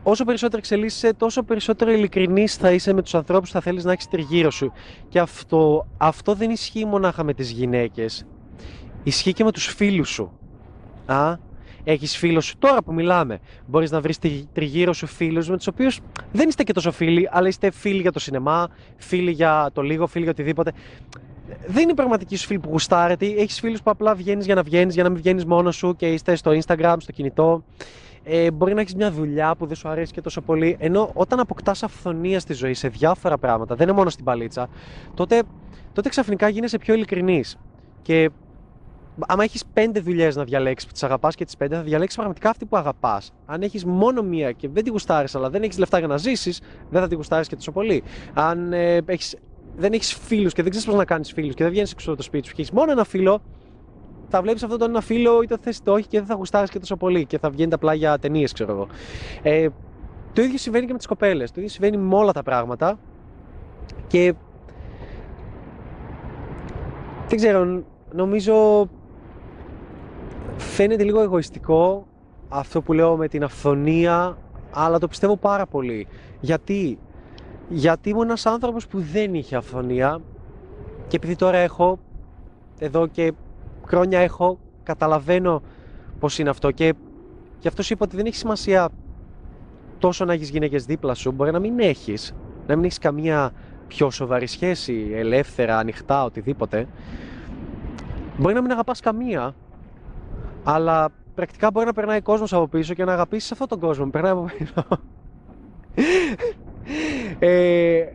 όσο περισσότερο εξελίσσεσαι, τόσο περισσότερο ειλικρινής θα είσαι με τους ανθρώπους που θα θέλεις να έχεις τριγύρω σου. Και αυτό, αυτό δεν ισχύει μονάχα με τις γυναίκες. Ισχύει και με τους φίλους σου. Α, έχεις φίλου σου τώρα που μιλάμε. Μπορείς να βρεις τριγύρω σου φίλους με τους οποίους δεν είστε και τόσο φίλοι, αλλά είστε φίλοι για το σινεμά, φίλοι για το λίγο, φίλοι για οτιδήποτε. Δεν είναι πραγματικοί σου φίλοι που γουστάρετε. Έχεις φίλους που απλά βγαίνεις για να βγαίνεις, για να μην βγαίνεις μόνος σου και είστε στο Instagram, στο κινητό ε, μπορεί να έχεις μια δουλειά που δεν σου αρέσει και τόσο πολύ. Ενώ όταν αποκτάς αυθονία στη ζωή σε διάφορα πράγματα, δεν είναι μόνο στην παλίτσα, τότε, τότε ξαφνικά γίνεσαι πιο ειλικρινής. Και άμα έχεις πέντε δουλειές να διαλέξεις που τις αγαπάς και τις πέντε, θα διαλέξεις πραγματικά αυτή που αγαπάς. Αν έχεις μόνο μία και δεν τη γουστάρεις, αλλά δεν έχεις λεφτά για να ζήσεις, δεν θα τη γουστάρεις και τόσο πολύ. Αν ε, έχεις, δεν έχεις φίλους και δεν ξέρεις πώς να κάνεις φίλους και δεν βγαίνεις έξω από το σπίτι σου και έχεις μόνο ένα φίλο, θα βλέπεις αυτό τον ένα φίλο, είτε θες το όχι και δεν θα γουστάρεις και τόσο πολύ και θα βγαίνει απλά για ταινίες, ξέρω εγώ. Ε, το ίδιο συμβαίνει και με τις κοπέλες. Το ίδιο συμβαίνει με όλα τα πράγματα. Και. Δεν ξέρω, νομίζω. Φαίνεται λίγο εγωιστικό αυτό που λέω με την αυθονία, αλλά το πιστεύω πάρα πολύ. Γιατί, Γιατί ήμουν ένας άνθρωπος που δεν είχε αυθονία και επειδή τώρα έχω εδώ και χρόνια έχω, καταλαβαίνω πώς είναι αυτό και γι' αυτό σου είπα ότι δεν έχει σημασία τόσο να έχεις γυναίκες δίπλα σου. Μπορεί να μην έχεις, να μην έχεις καμία πιο σοβαρή σχέση, ελεύθερα, ανοιχτά, οτιδήποτε. Μπορεί να μην αγαπάς καμία, αλλά πρακτικά μπορεί να περνάει κόσμος από πίσω και να αγαπήσεις αυτόν τον κόσμο. Περνάει από πίσω. ε,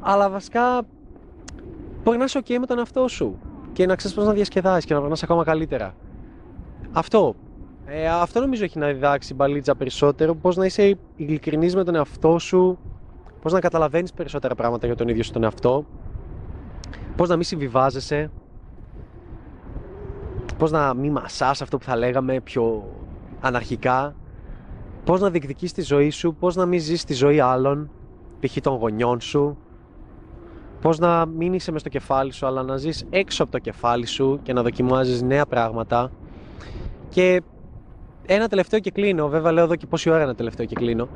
αλλά βασικά μπορεί να είσαι OK με τον εαυτό σου και να ξέρεις πώς να διασκεδάσεις και να περνάς ακόμα καλύτερα. Αυτό. Ε, αυτό νομίζω έχει να διδάξει η μπαλίτσα περισσότερο. Πώς να είσαι ειλικρινής με τον εαυτό σου, πώς να καταλαβαίνεις περισσότερα πράγματα για τον ίδιο σου τον εαυτό, πώς να μην συμβιβάζεσαι, πώς να μην μασάς αυτό που θα λέγαμε πιο αναρχικά, πώς να διεκδικείς τη ζωή σου, πώς να μην ζεις τη ζωή άλλων, π.χ. των γονιών σου, πώς να μην είσαι μες στο κεφάλι σου αλλά να ζεις έξω από το κεφάλι σου και να δοκιμάζεις νέα πράγματα; Και ένα τελευταίο και κλείνω, βέβαια λέω εδώ και πόση ώρα ένα τελευταίο και κλείνω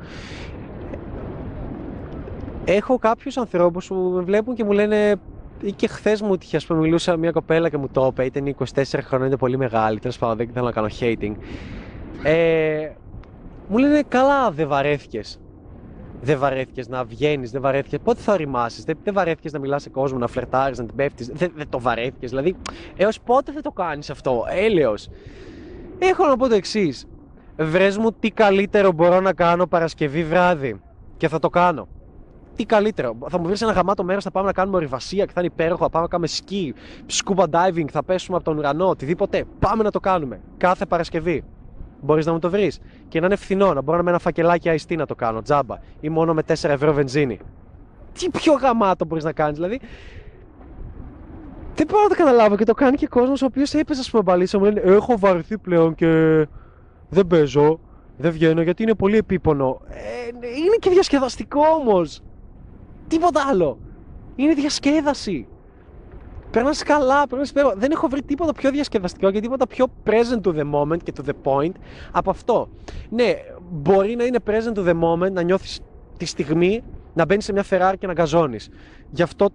έχω κάποιους ανθρώπους που με βλέπουν και μου λένε ή και χθες μου τύχε, ας πούμε, μιλούσα μια κοπέλα και μου το είπε, ήταν 24 χρόνια, είναι πολύ μεγάλη. Τέλος πάντων, δεν θέλω να κάνω hating. Ε, μου λένε, καλά, δεν βαρέθηκες δεν βαρέθηκες να βγαίνεις, δεν βαρέθηκες. Πότε θα οριμάσεις, δεν, δεν βαρέθηκες να μιλάς σε κόσμο, να φλερτάρεις, να την πέφτεις. Δεν, δεν το βαρέθηκες. Δηλαδή, έως πότε θα το κάνεις αυτό, έλεος. Έχω να πω το εξής. Βρες μου τι καλύτερο μπορώ να κάνω Παρασκευή βράδυ. Και θα το κάνω. Τι καλύτερο. Θα μου βρει ένα γαμάτο μέρος, θα πάμε να κάνουμε ορειβασία και θα είναι υπέροχο. Θα πάμε να κάνουμε σκι, scuba diving, θα πέσουμε από τον ουρανό, οτιδήποτε. Πάμε να το κάνουμε. Κάθε Παρασκευή μπορείς να μου το βρεις. Και να είναι φθηνό, να μπορώ με ένα φακελάκι αϊστή να το κάνω, τζάμπα. Ή μόνο με 4 ευρώ βενζίνη. Τι πιο γαμάτο μπορείς να κάνεις, δηλαδή. Δεν μπορώ να το καταλάβω και το κάνει και κόσμος ο οποίος έπαιζε, ας πούμε, μπαλίσσα μου λένε Έχω βαρεθεί πλέον και δεν παίζω, δεν βγαίνω γιατί είναι πολύ επίπονο. Ε, είναι και διασκεδαστικό όμως. Τίποτα άλλο. Είναι διασκέδαση. Περνάς καλά, περνάς υπέροχα. Δεν έχω βρει τίποτα πιο διασκεδαστικό και τίποτα πιο present to the moment και to the point από αυτό. Ναι, μπορεί να είναι present to the moment, να νιώθεις τη στιγμή να μπαίνεις σε μια Ferrari και να γκαζώνεις. Γι' αυτό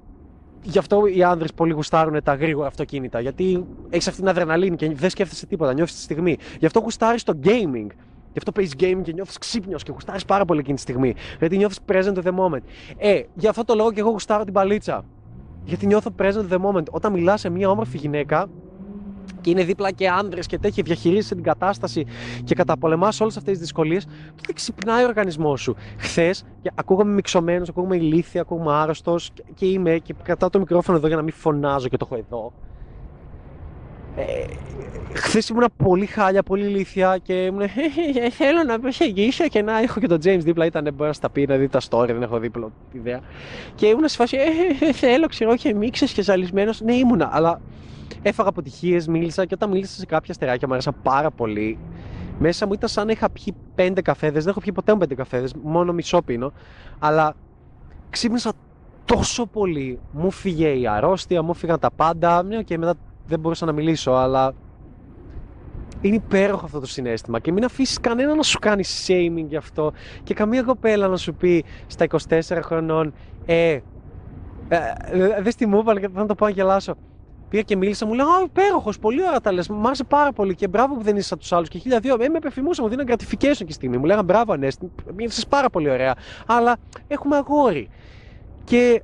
Γι' αυτό οι άνδρες πολύ γουστάρουν τα γρήγορα αυτοκίνητα. Γιατί έχεις αυτή την αδρεναλίνη και δεν σκέφτεσαι τίποτα, νιώθεις τη στιγμή. Γι' αυτό γουστάρεις το gaming. Γι' αυτό παίζεις gaming και νιώθεις ξύπνιος και γουστάρεις πάρα πολύ εκείνη τη στιγμή. Γιατί νιώθεις present to the moment. Ε, γι' αυτό το λόγο και εγώ γουστάρω την παλίτσα. Γιατί νιώθω present the moment. Όταν μιλάς σε μια όμορφη γυναίκα, και είναι δίπλα και άνδρες και τέτοια, διαχειρίζεσαι την κατάσταση και καταπολεμάς όλες αυτές τις δυσκολίες, τότε ξυπνάει ο οργανισμός σου. Χθες ακούγαμε μυξωμένο, ακούγαμε ηλίθεια, ακούγαμε άρρωστος και είμαι και κρατάω το μικρόφωνο εδώ για να μην φωνάζω και το έχω εδώ. Ε, Χθες ήμουν πολύ χάλια, πολύ ηλίθια και ήμουν. «Ε, Θέλω να προσεγγίσω και να έχω και τον James δίπλα. Ήταν μπορεί να στα πει, να δει τα story, δεν έχω δίπλα ιδέα. Και ήμουν σε φάση. «Ε, Θέλω, ξέρω, και μίξες και ζαλισμένος. Ναι, ήμουνα, αλλά έφαγα αποτυχίες, μίλησα και όταν μίλησα σε κάποια στεράκια μου άρεσαν πάρα πολύ. Μέσα μου ήταν σαν να είχα πιει πέντε καφέδες. Δεν έχω πιει ποτέ μου πέντε καφέδες, μόνο μισό πίνω. Αλλά ξύπνησα τόσο πολύ. Μου φύγε η αρρώστια, μου φύγαν τα πάντα. Ναι, και μετά δεν μπορούσα να μιλήσω, αλλά είναι υπέροχο αυτό το συνέστημα και μην αφήσεις κανένα να σου κάνει shaming γι' αυτό και καμία κοπέλα να σου πει στα 24 χρονών ε, ε, ε δες τι μου έβαλε και θα το πάω να γελάσω Πήγα και μίλησα, μου λέει Α, υπέροχος, πολύ ωραία τα λες. Μ' άρεσε πάρα πολύ και μπράβο που δεν είσαι σαν τους άλλους. Και χίλια δύο, ε, με επιφημούσα, μου δίναν gratification και στιγμή. Μου λέγανε Μπράβο, Ανέστη, μίλησες πάρα πολύ ωραία. Αλλά έχουμε αγόρι. Και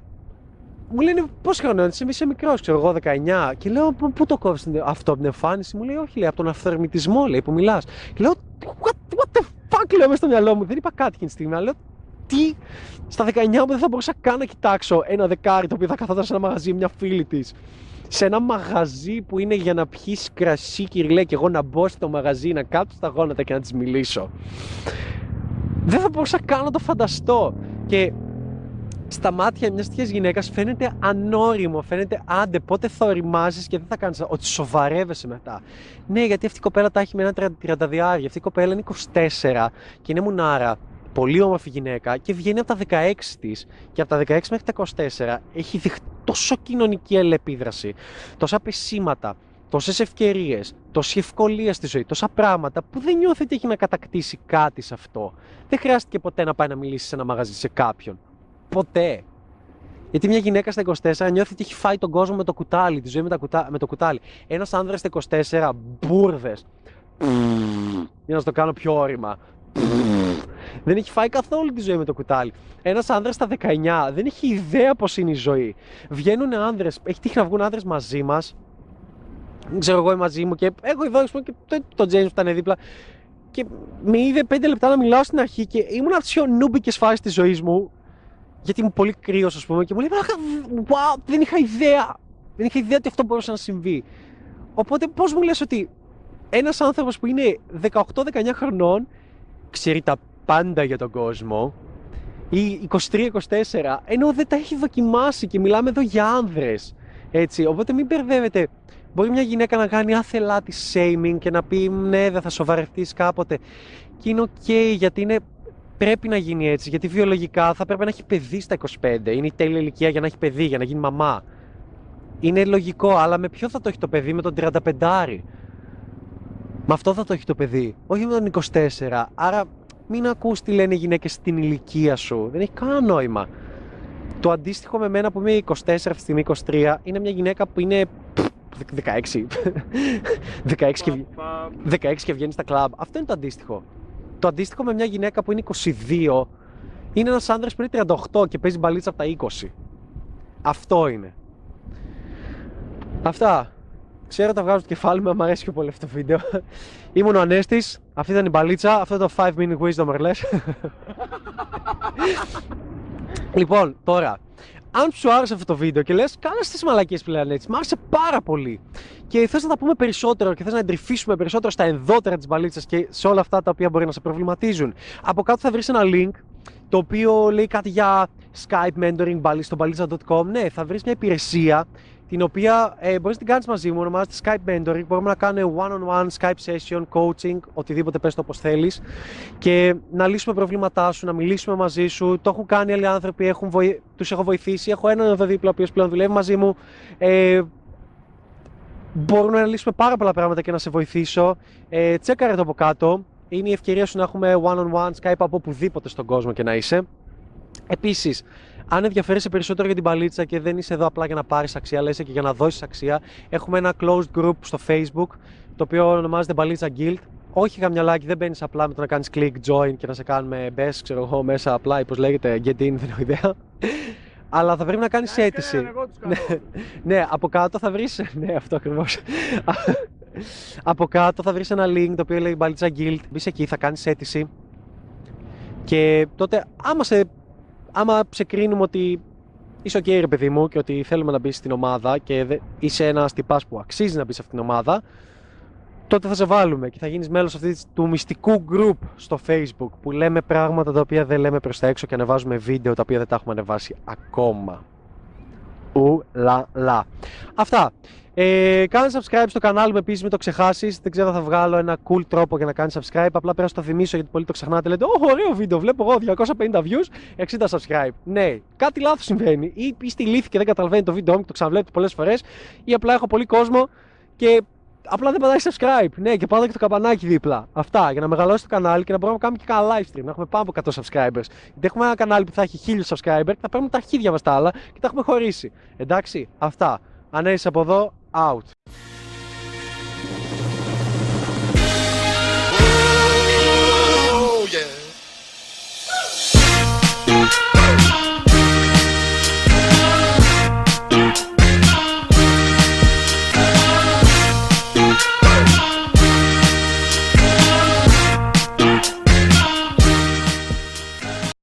μου λένε πώς χρόνο είσαι, είσαι μικρός, ξέρω εγώ 19. Και λέω Πού το κόβει αυτό από την εμφάνιση, μου λέει Όχι, λέει από τον αυθορμητισμό, λέει που μιλάς. Και λέω what, what the fuck, λέω μέσα στο μυαλό μου. Δεν είπα κάτι εκείνη τη στιγμή, αλλά λέω Τι, στα 19 μου δεν θα μπορούσα καν να κοιτάξω ένα δεκάρι το οποίο θα καθόταν σε ένα μαγαζί μια φίλη της σε ένα μαγαζί που είναι για να πιεις κρασί κυριλέ και εγώ να μπω στο μαγαζί, να κάτσω στα γόνατα και να της μιλήσω. Δεν θα μπορούσα καν να το φανταστώ. Και στα μάτια μιας τέτοιας γυναίκας φαίνεται ανώριμο, φαίνεται άντε πότε θα οριμάζεις και δεν θα κάνεις ότι σοβαρεύεσαι μετά. Ναι, γιατί αυτή η κοπέλα τα έχει με ένα 32 Αυτή η κοπέλα είναι 24 και είναι μουνάρα. Πολύ όμορφη γυναίκα και βγαίνει από τα 16 της και από τα 16 μέχρι τα 24 έχει δειχτεί τόσο κοινωνική ελεπίδραση, τόσα πεσήματα, τόσες ευκαιρίες, τόση ευκολία στη ζωή, τόσα πράγματα που δεν νιώθει ότι έχει να κατακτήσει κάτι σε αυτό. Δεν χρειάστηκε ποτέ να πάει να μιλήσει σε ένα μαγαζί σε κάποιον. Ποτέ. Γιατί μια γυναίκα στα 24 νιώθει ότι έχει φάει τον κόσμο με το κουτάλι, τη ζωή με, κουτά, με το κουτάλι. Ένας άνδρας στα 24, μπουρδες. Για να το κάνω πιο όρημα. Δεν έχει φάει καθόλου τη ζωή με το κουτάλι. Ένας άνδρας στα 19 δεν έχει ιδέα πώς είναι η ζωή. Βγαίνουν άνδρες, έχει τύχει να βγουν άνδρες μαζί μας. Δεν ξέρω εγώ μαζί μου και έχω εδώ πούμε, και το James που ήταν δίπλα. Και με είδε 5 λεπτά να μιλάω στην αρχή και ήμουν από τι πιο νούμπικε φάσει τη ζωή μου. Γιατί ήμουν πολύ κρύος, ας πούμε, και μου λέει: Wow, δεν είχα ιδέα. Δεν είχα ιδέα ότι αυτό μπορούσε να συμβεί. Οπότε, πώς μου λες ότι ένας άνθρωπος που είναι 18-19 χρονών ξέρει τα πάντα για τον κόσμο ή 23-24 ενώ δεν τα έχει δοκιμάσει και μιλάμε εδώ για άνδρες έτσι, οπότε μην μπερδεύετε μπορεί μια γυναίκα να κάνει άθελά της shaming και να πει ναι δεν θα σοβαρευτείς κάποτε και είναι ok γιατί είναι πρέπει να γίνει έτσι γιατί βιολογικά θα πρέπει να έχει παιδί στα 25 είναι η τέλεια ηλικία για να έχει παιδί, για να γίνει μαμά είναι λογικό, αλλά με ποιο θα το έχει το παιδί, με τον 35 με αυτό θα το έχει το παιδί, όχι με τον 24. Άρα μην ακούς τι λένε οι γυναίκες στην ηλικία σου. Δεν έχει κανένα νόημα. Το αντίστοιχο με μένα που είμαι 24 αυτή τη στιγμή, 23, είναι μια γυναίκα που είναι 16. 16, και, 16 και βγαίνει στα κλαμπ. Αυτό είναι το αντίστοιχο. Το αντίστοιχο με μια γυναίκα που είναι 22 είναι ένας άντρας που είναι 38 και παίζει μπαλίτσα από τα 20. Αυτό είναι. Αυτά. Ξέρω τα βγάζω το κεφάλι μου, μου αρέσει πιο πολύ αυτό το βίντεο. Ήμουν ο Ανέστης, αυτή ήταν η μπαλίτσα, αυτό το 5 minute wisdom λες. λοιπόν, τώρα, αν σου άρεσε αυτό το βίντεο και λες κάνε στις μαλακίες πλέον έτσι, μου άρεσε πάρα πολύ. Και θες να τα πούμε περισσότερο και θες να εντρυφήσουμε περισσότερο στα ενδότερα της μπαλίτσας και σε όλα αυτά τα οποία μπορεί να σε προβληματίζουν. Από κάτω θα βρεις ένα link το οποίο λέει κάτι για Skype mentoring στο balitza.com ναι, θα βρεις μια υπηρεσία την οποία ε, μπορείς να την κάνεις μαζί μου, ονομάζεται Skype Mentoring, μπορούμε να κάνουμε one-on-one Skype session, coaching, οτιδήποτε πες το όπως θέλεις. Και να λύσουμε προβλήματά σου, να μιλήσουμε μαζί σου, το έχουν κάνει άλλοι άνθρωποι, έχουν βοη... τους έχω βοηθήσει, έχω έναν εδώ δίπλα ο οποίος πλέον δουλεύει μαζί μου, ε, μπορούμε να λύσουμε πάρα πολλά πράγματα και να σε βοηθήσω, ε, τσέκαρε το από κάτω, είναι η ευκαιρία σου να έχουμε one-on-one Skype από οπουδήποτε στον κόσμο και να είσαι. Επίσης, αν ενδιαφέρεσαι περισσότερο για την παλίτσα και δεν είσαι εδώ απλά για να πάρεις αξία, αλλά είσαι και για να δώσεις αξία, έχουμε ένα closed group στο Facebook το οποίο ονομάζεται Μπαλίτσα Guild. Όχι γαμιαλάκι, δεν μπαίνεις απλά με το να κάνεις click join και να σε κάνουμε best, ξέρω εγώ, μέσα απλά ή πώς λέγεται, get in, δεν έχω ιδέα. Αλλά θα πρέπει να κάνεις Κάνεις αίτηση. κανέναν, εγώ τους κάνω όλους. Ναι, από κάτω θα βρεις. Ναι, αυτό ακριβώς. από κάτω θα βρεις ένα link το οποίο λέει Μπαλίτσα Guild. Μπεις εκεί, θα κάνεις αίτηση. Και τότε, άμα σε, άμα σε κρίνουμε ότι είσαι OK, ρε παιδί μου, και ότι θέλουμε να μπεις στην ομάδα και δε- είσαι ένας τυπάς που αξίζει να μπεις σε αυτήν την ομάδα, τότε θα σε βάλουμε και θα γίνεις μέλος αυτής του μυστικού group στο facebook που λέμε πράγματα τα οποία δεν λέμε προς τα έξω και ανεβάζουμε βίντεο τα οποία δεν τα έχουμε ανεβάσει ακόμα. Ου λα λα. Αυτά. Ε, κάνε subscribe στο κανάλι μου επίσης, μην το ξεχάσεις. Δεν ξέρω, θα βγάλω ένα cool τρόπο για να κάνεις subscribe. Απλά πρέπει να σου το θυμίσω γιατί πολλοί το ξεχνάτε. Λέτε, Ω, ωραίο βίντεο. Βλέπω εγώ 250 views, 60 subscribe. Ναι, κάτι λάθος συμβαίνει. Ή είστε ηλίθιοι και δεν καταλαβαίνει το βίντεο μου και το ξαναβλέπετε πολλές φορές. Ή απλά έχω πολύ κόσμο και απλά δεν πατάει subscribe. Ναι, και πάτε και το καμπανάκι δίπλα. Αυτά για να μεγαλώσει το κανάλι και να μπορούμε να κάνουμε και κανένα live stream. Να έχουμε πάνω από 100 subscribers. Γιατί έχουμε ένα κανάλι που θα έχει 1000 subscribers και θα παίρνουμε τα αρχίδια μας τα άλλα και τα έχουμε χωρίσει. Εντάξει, αυτά. Ανέσεις από εδώ, out.